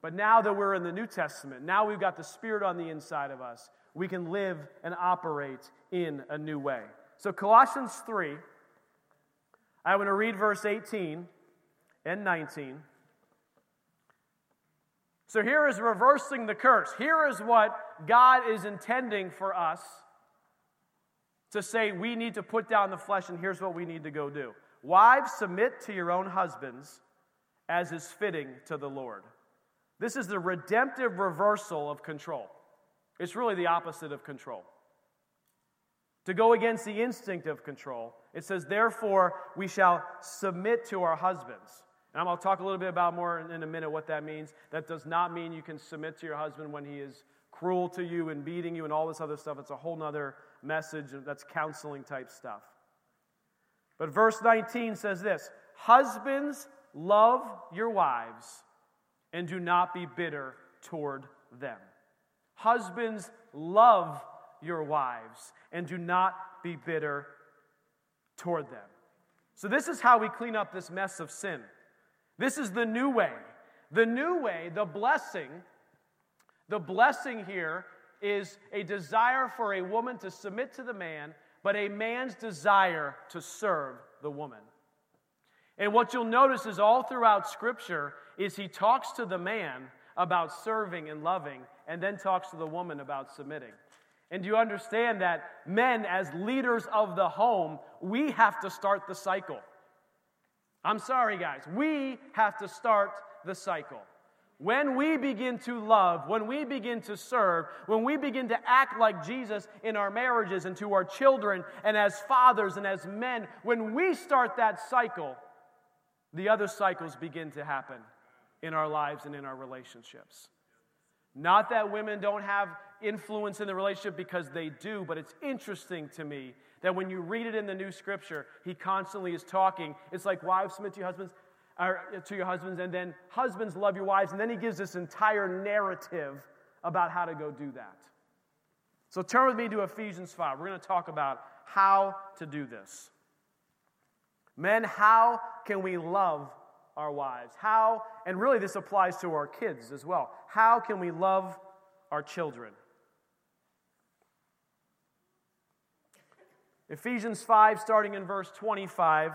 But now that we're in the New Testament, now we've got the Spirit on the inside of us, we can live and operate in a new way. So, Colossians 3, I want to read verse 18 and 19. So, here is reversing the curse. Here is what God is intending for us to say we need to put down the flesh and here's what we need to go do. Wives, submit to your own husbands as is fitting to the Lord. This is the redemptive reversal of control. It's really the opposite of control. to go against the instinct of control. It says, Therefore, we shall submit to our husbands. And I'm going to talk a little bit about more in a minute what that means. That does not mean you can submit to your husband when he is cruel to you and beating you and all this other stuff. It's a whole nother message that's counseling type stuff. But verse 19 says this Husbands, love your wives and do not be bitter toward them. Husbands, love your wives and do not be bitter toward them. So, this is how we clean up this mess of sin. This is the new way. The new way, the blessing, the blessing here is a desire for a woman to submit to the man, but a man's desire to serve the woman. And what you'll notice is all throughout Scripture is he talks to the man about serving and loving, and then talks to the woman about submitting. And do you understand that men, as leaders of the home, we have to start the cycle? I'm sorry, guys. We have to start the cycle. When we begin to love, when we begin to serve, when we begin to act like Jesus in our marriages and to our children and as fathers and as men, when we start that cycle, the other cycles begin to happen in our lives and in our relationships. Not that women don't have influence in the relationship because they do, but it's interesting to me that when you read it in the new scripture, he constantly is talking. It's like wives submit to your husbands, or to your husbands, and then husbands love your wives, and then he gives this entire narrative about how to go do that. So turn with me to Ephesians 5. We're going to talk about how to do this. Men, how can we love our wives? How, and really this applies to our kids as well, how can we love our children? Ephesians 5, starting in verse 25.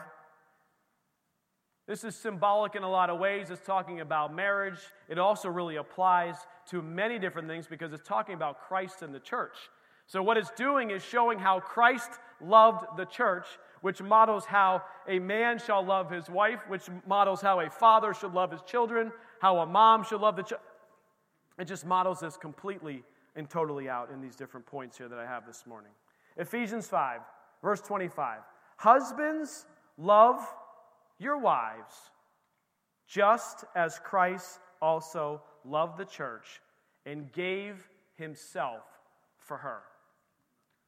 This is symbolic in a lot of ways. It's talking about marriage. It also really applies to many different things because it's talking about Christ and the church. So, what it's doing is showing how Christ loved the church, which models how a man shall love his wife, which models how a father should love his children, how a mom should love the child. It just models this completely and totally out in these different points here that I have this morning. Ephesians 5, verse 25. Husbands, love your wives, just as Christ also loved the church and gave himself for her.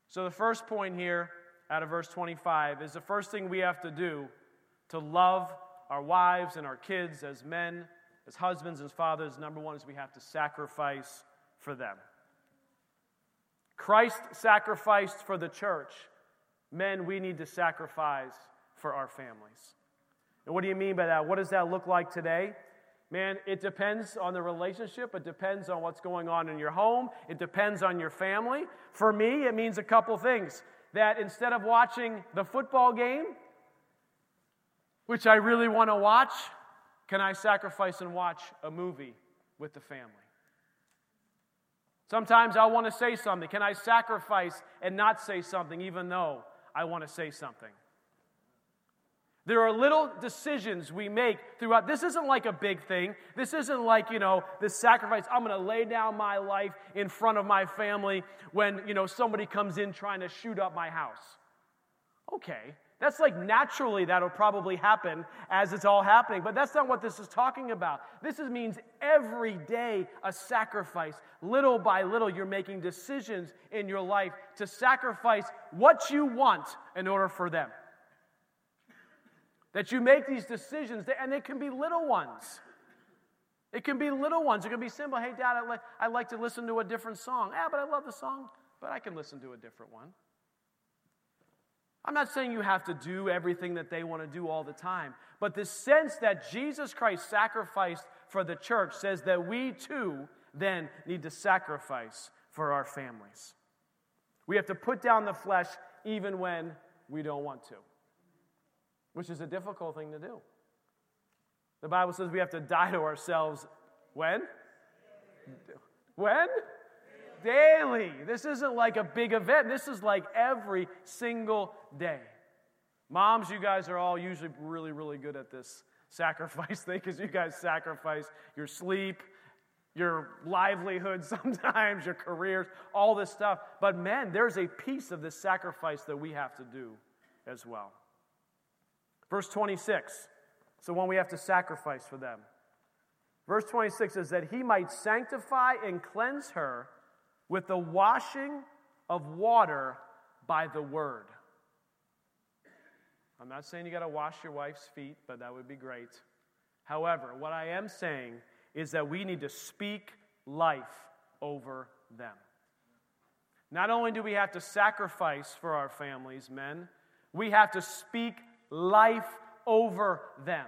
So, the first point here out of verse 25 is the first thing we have to do to love our wives and our kids as men, as husbands, as fathers. Number one is we have to sacrifice for them. Christ sacrificed for the church. Men, we need to sacrifice for our families. And what do you mean by that? What does that look like today? Man, it depends on the relationship. It depends on what's going on in your home. It depends on your family. For me, it means a couple things. That instead of watching the football game, which I really want to watch, can I sacrifice and watch a movie with the family? Sometimes I want to say something. Can I sacrifice and not say something even though I want to say something? There are little decisions we make throughout. This isn't like a big thing. This isn't like, you know, this sacrifice. I'm going to lay down my life in front of my family when, you know, somebody comes in trying to shoot up my house. Okay. That's like naturally that'll probably happen as it's all happening, but that's not what this is talking about. This is, means every day a sacrifice. Little by little, you're making decisions in your life to sacrifice what you want in order for them. That you make these decisions, and they can be little ones. It can be little ones. It can be simple. Hey, Dad, I like, I like to listen to a different song. Yeah, but I love the song, but I can listen to a different one. I'm not saying you have to do everything that they want to do all the time, but the sense that Jesus Christ sacrificed for the church says that we too then need to sacrifice for our families. We have to put down the flesh even when we don't want to which is a difficult thing to do. The Bible says we have to die to ourselves when? When? Daily. This isn't like a big event. This is like every single day. Moms, you guys are all usually really, really good at this sacrifice thing because you guys sacrifice your sleep, your livelihood sometimes, your careers, all this stuff. But men, there's a piece of this sacrifice that we have to do as well. Verse 26, it's the one we have to sacrifice for them. Verse 26 is that he might sanctify and cleanse her with the washing of water by the word. I'm not saying you got to wash your wife's feet, but that would be great. However, what I am saying is that we need to speak life over them. Not only do we have to sacrifice for our families, men, we have to speak life over them.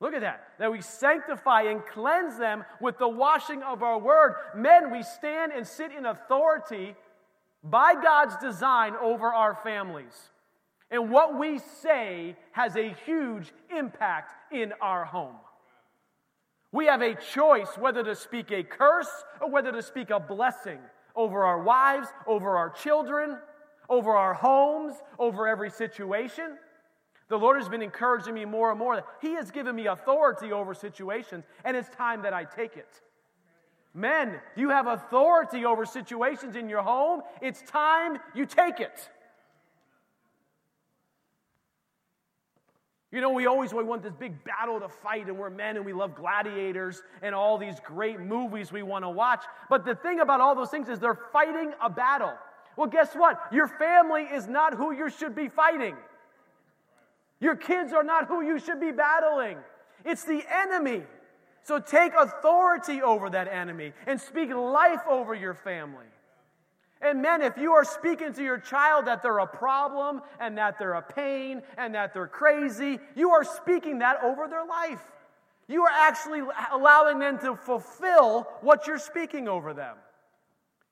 Look at that. That we sanctify and cleanse them with the washing of our word. Men, we stand and sit in authority by God's design over our families. And what we say has a huge impact in our home. We have a choice whether to speak a curse or whether to speak a blessing over our wives, over our children, over our homes, over every situation. The Lord has been encouraging me more and more He has given me authority over situations, and it's time that I take it. Men, you have authority over situations in your home. It's time you take it. You know, we always we want this big battle to fight, and we're men and we love gladiators and all these great movies we want to watch. But the thing about all those things is they're fighting a battle. Well, guess what? Your family is not who you should be fighting. Your kids are not who you should be battling, it's the enemy. So take authority over that enemy and speak life over your family. And men, if you are speaking to your child that they're a problem and that they're a pain and that they're crazy, you are speaking that over their life. You are actually allowing them to fulfill what you're speaking over them.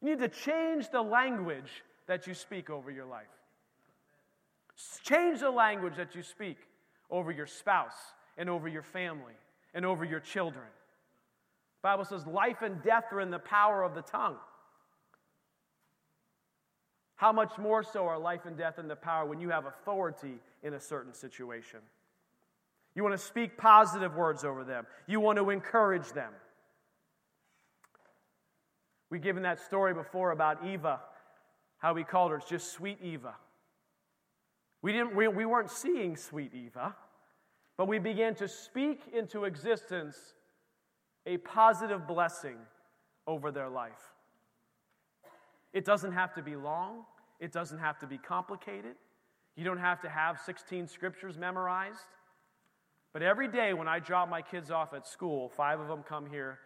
You need to change the language that you speak over your life. Change the language that you speak over your spouse and over your family and over your children. The Bible says life and death are in the power of the tongue. How much more so are life and death in the power when you have authority in a certain situation? You want to speak positive words over them. You want to encourage them. We've given that story before about Eva, how we called her. It's just sweet Eva. We, didn't, we, we weren't seeing sweet Eva, but we began to speak into existence a positive blessing over their life. It doesn't have to be long, it doesn't have to be complicated. You don't have to have 16 scriptures memorized. But every day when I drop my kids off at school, five of them come here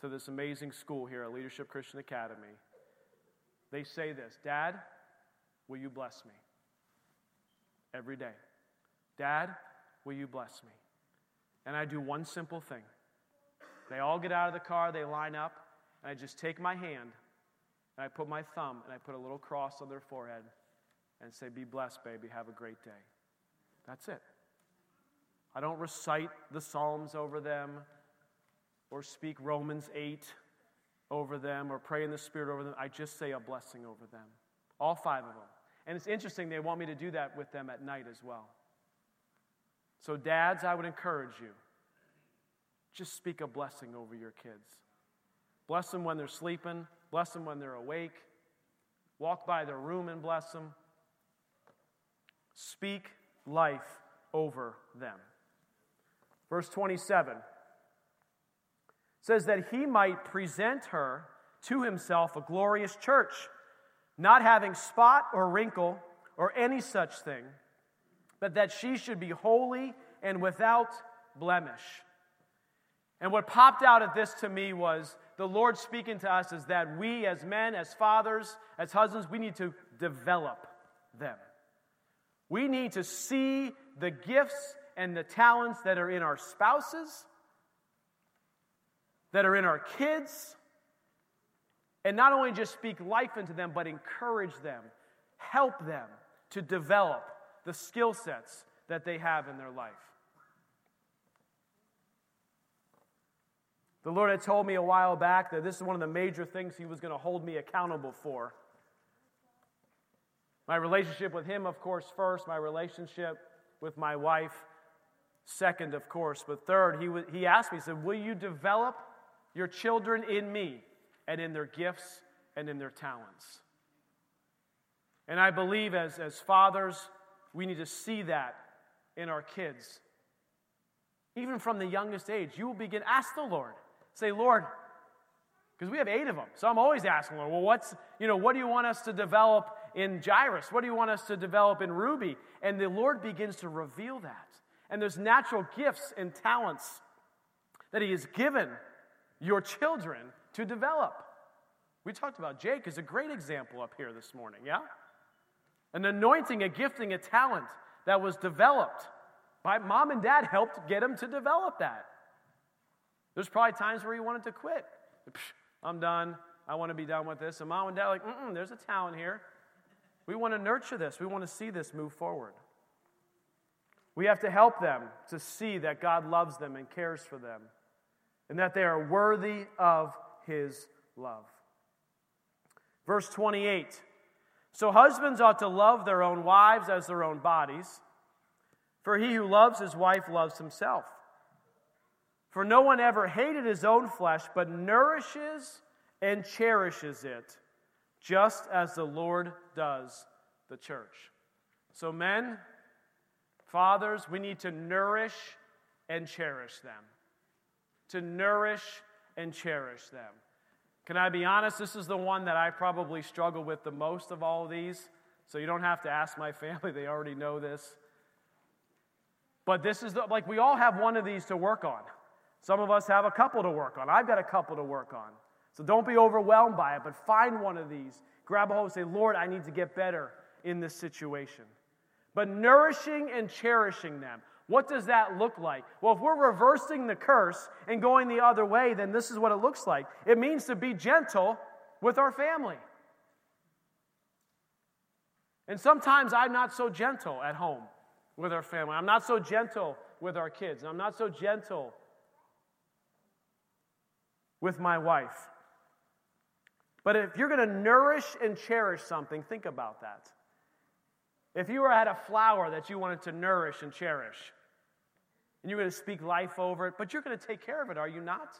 to this amazing school here at Leadership Christian Academy. They say this Dad, will you bless me? Every day. Dad, will you bless me? And I do one simple thing. They all get out of the car, they line up, and I just take my hand and I put my thumb and I put a little cross on their forehead and say, Be blessed, baby. Have a great day. That's it. I don't recite the Psalms over them or speak Romans 8 over them or pray in the Spirit over them. I just say a blessing over them. All five of them. And it's interesting, they want me to do that with them at night as well. So, dads, I would encourage you just speak a blessing over your kids. Bless them when they're sleeping, bless them when they're awake. Walk by their room and bless them. Speak life over them. Verse 27 says that he might present her to himself a glorious church not having spot or wrinkle or any such thing, but that she should be holy and without blemish. And what popped out at this to me was the Lord speaking to us is that we, as men, as fathers, as husbands, we need to develop them. We need to see the gifts and the talents that are in our spouses, that are in our kids, and not only just speak life into them, but encourage them, help them to develop the skill sets that they have in their life. The Lord had told me a while back that this is one of the major things He was going to hold me accountable for. My relationship with Him, of course, first, my relationship with my wife, second, of course, but third, He, he asked me, He said, Will you develop your children in me and in their gifts and in their talents. And I believe as, as fathers, we need to see that in our kids. Even from the youngest age, you will begin, ask the Lord. Say, Lord, because we have eight of them. So I'm always asking, Lord, well, what's, you know, what do you want us to develop in Jairus? What do you want us to develop in Ruby? And the Lord begins to reveal that. And there's natural gifts and talents that He has given your children to develop. We talked about Jake is a great example up here this morning, yeah? An anointing, a gifting, a talent that was developed by mom and dad helped get him to develop that. There's probably times where he wanted to quit. I'm done. I want to be done with this. And mom and dad like, mm there's a talent here. We want to nurture this. We want to see this move forward. We have to help them to see that God loves them and cares for them and that they are worthy of his love. Verse 28 So husbands ought to love their own wives as their own bodies, for he who loves his wife loves himself. For no one ever hated his own flesh, but nourishes and cherishes it, just as the Lord does the church. So, men, fathers, we need to nourish and cherish them. To nourish and cherish them. Can I be honest? This is the one that I probably struggle with the most of all of these. So you don't have to ask my family, they already know this. But this is the, like we all have one of these to work on. Some of us have a couple to work on. I've got a couple to work on. So don't be overwhelmed by it, but find one of these. Grab a hold and say, Lord, I need to get better in this situation. But nourishing and cherishing them. What does that look like? Well, if we're reversing the curse and going the other way, then this is what it looks like. It means to be gentle with our family. And sometimes I'm not so gentle at home with our family. I'm not so gentle with our kids. I'm not so gentle with my wife. But if you're going to nourish and cherish something, think about that. If you were at a flower that you wanted to nourish and cherish, and you're going to speak life over it, but you're going to take care of it, are you not?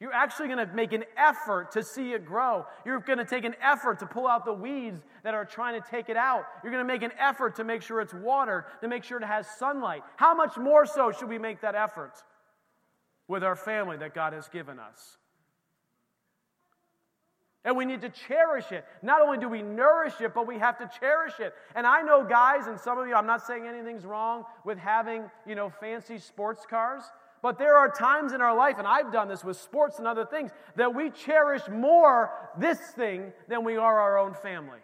You're actually going to make an effort to see it grow. You're going to take an effort to pull out the weeds that are trying to take it out. You're going to make an effort to make sure it's watered, to make sure it has sunlight. How much more so should we make that effort with our family that God has given us? And we need to cherish it. Not only do we nourish it, but we have to cherish it. And I know, guys, and some of you, I'm not saying anything's wrong with having, you know, fancy sports cars. But there are times in our life, and I've done this with sports and other things, that we cherish more this thing than we are our own family.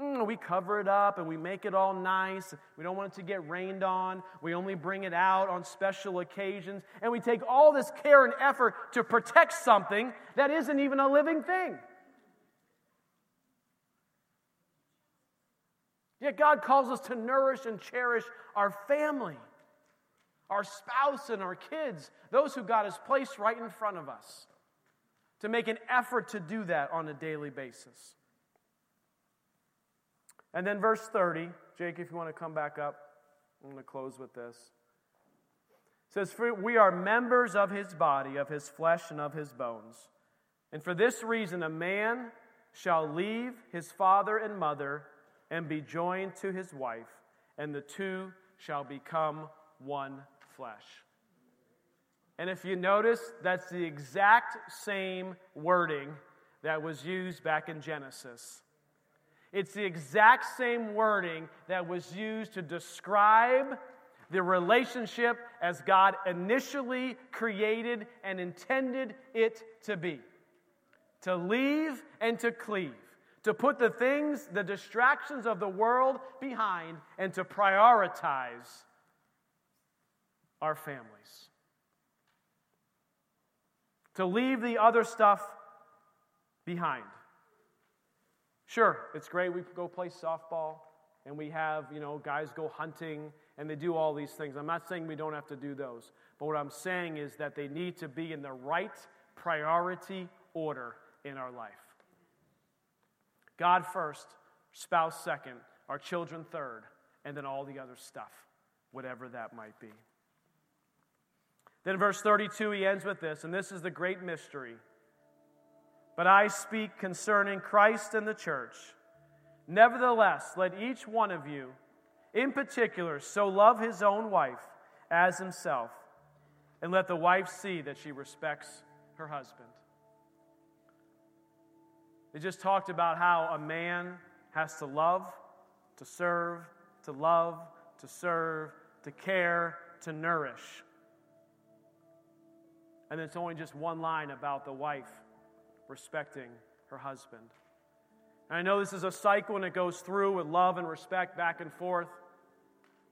Mm, we cover it up and we make it all nice. We don't want it to get rained on. We only bring it out on special occasions. And we take all this care and effort to protect something that isn't even a living thing. Yet God calls us to nourish and cherish our family, our spouse, and our kids, those who God has placed right in front of us, to make an effort to do that on a daily basis. And then verse 30, Jake, if you want to come back up, I'm going to close with this. It says, For we are members of his body, of his flesh, and of his bones. And for this reason, a man shall leave his father and mother and be joined to his wife, and the two shall become one flesh. And if you notice, that's the exact same wording that was used back in Genesis. It's the exact same wording that was used to describe the relationship as God initially created and intended it to be to leave and to cleave, to put the things, the distractions of the world behind, and to prioritize our families. To leave the other stuff behind. Sure, it's great. We go play softball and we have, you know, guys go hunting and they do all these things. I'm not saying we don't have to do those. But what I'm saying is that they need to be in the right priority order in our life. God first, spouse second, our children third, and then all the other stuff, whatever that might be. Then, verse 32, he ends with this, and this is the great mystery. But I speak concerning Christ and the church. Nevertheless, let each one of you, in particular, so love his own wife as himself, and let the wife see that she respects her husband. They just talked about how a man has to love, to serve, to love, to serve, to care, to nourish. And it's only just one line about the wife respecting her husband. And I know this is a cycle and it goes through with love and respect back and forth.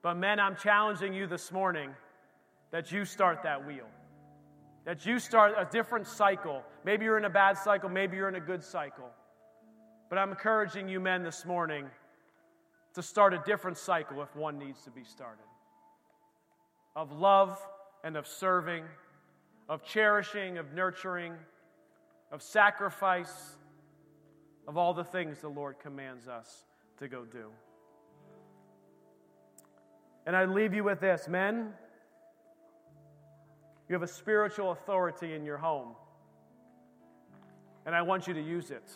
But men, I'm challenging you this morning that you start that wheel. That you start a different cycle. Maybe you're in a bad cycle, maybe you're in a good cycle. But I'm encouraging you men this morning to start a different cycle if one needs to be started of love and of serving, of cherishing, of nurturing, of sacrifice, of all the things the Lord commands us to go do. And I leave you with this men, you have a spiritual authority in your home, and I want you to use it.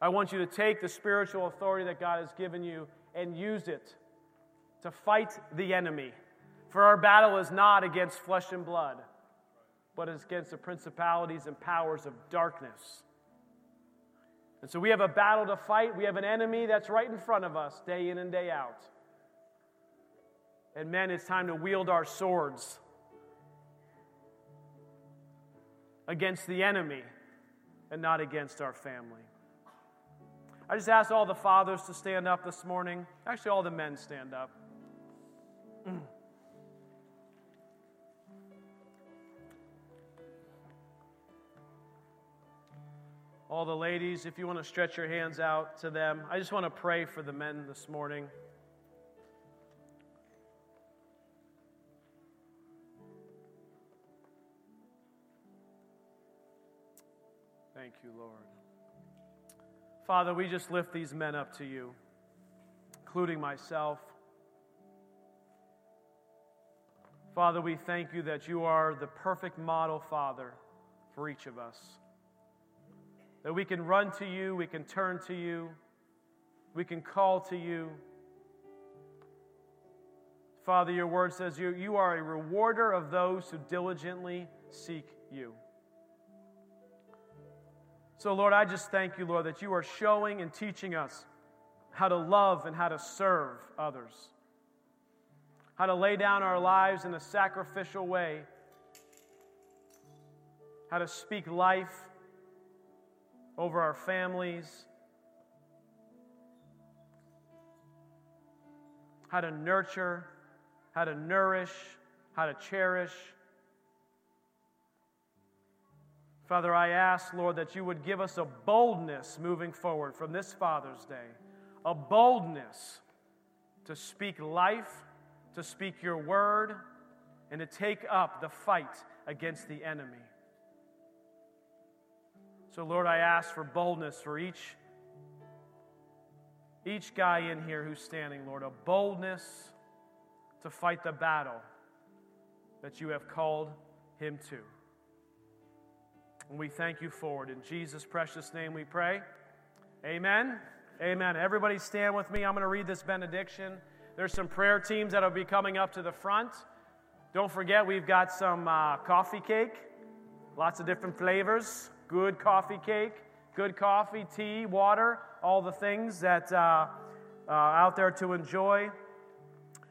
I want you to take the spiritual authority that God has given you and use it to fight the enemy. For our battle is not against flesh and blood, but against the principalities and powers of darkness. And so we have a battle to fight. We have an enemy that's right in front of us, day in and day out. And men, it's time to wield our swords against the enemy and not against our family. I just asked all the fathers to stand up this morning. Actually, all the men stand up. all the ladies, if you want to stretch your hands out to them, I just want to pray for the men this morning. Thank you, Lord. Father, we just lift these men up to you, including myself. Father, we thank you that you are the perfect model father for each of us. That we can run to you, we can turn to you, we can call to you. Father, your word says you, you are a rewarder of those who diligently seek you. So, Lord, I just thank you, Lord, that you are showing and teaching us how to love and how to serve others, how to lay down our lives in a sacrificial way, how to speak life over our families, how to nurture, how to nourish, how to cherish Father, I ask, Lord, that you would give us a boldness moving forward from this Father's Day, a boldness to speak life, to speak your word, and to take up the fight against the enemy. So, Lord, I ask for boldness for each, each guy in here who's standing, Lord, a boldness to fight the battle that you have called him to. And we thank you for it. In Jesus' precious name we pray. Amen. Amen. Everybody stand with me. I'm going to read this benediction. There's some prayer teams that will be coming up to the front. Don't forget, we've got some uh, coffee cake, lots of different flavors. Good coffee cake, good coffee, tea, water, all the things that uh, uh, out there to enjoy.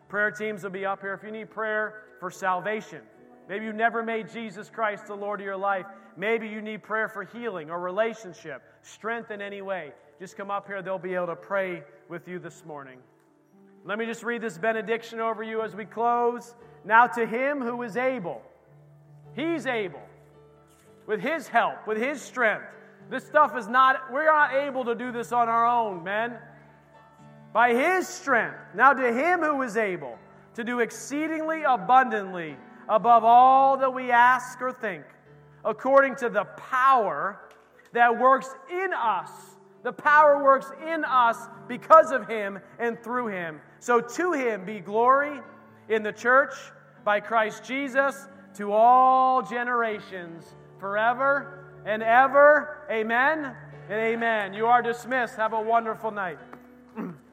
Prayer teams will be up here. If you need prayer for salvation, maybe you never made Jesus Christ the Lord of your life, Maybe you need prayer for healing or relationship, strength in any way. Just come up here, they'll be able to pray with you this morning. Let me just read this benediction over you as we close. Now, to him who is able, he's able, with his help, with his strength. This stuff is not, we're not able to do this on our own, men. By his strength. Now, to him who is able to do exceedingly abundantly above all that we ask or think according to the power that works in us. The power works in us because of him and through him. So to him be glory in the church by Christ Jesus to all generations, forever and ever. Amen and amen. You are dismissed. Have a wonderful night.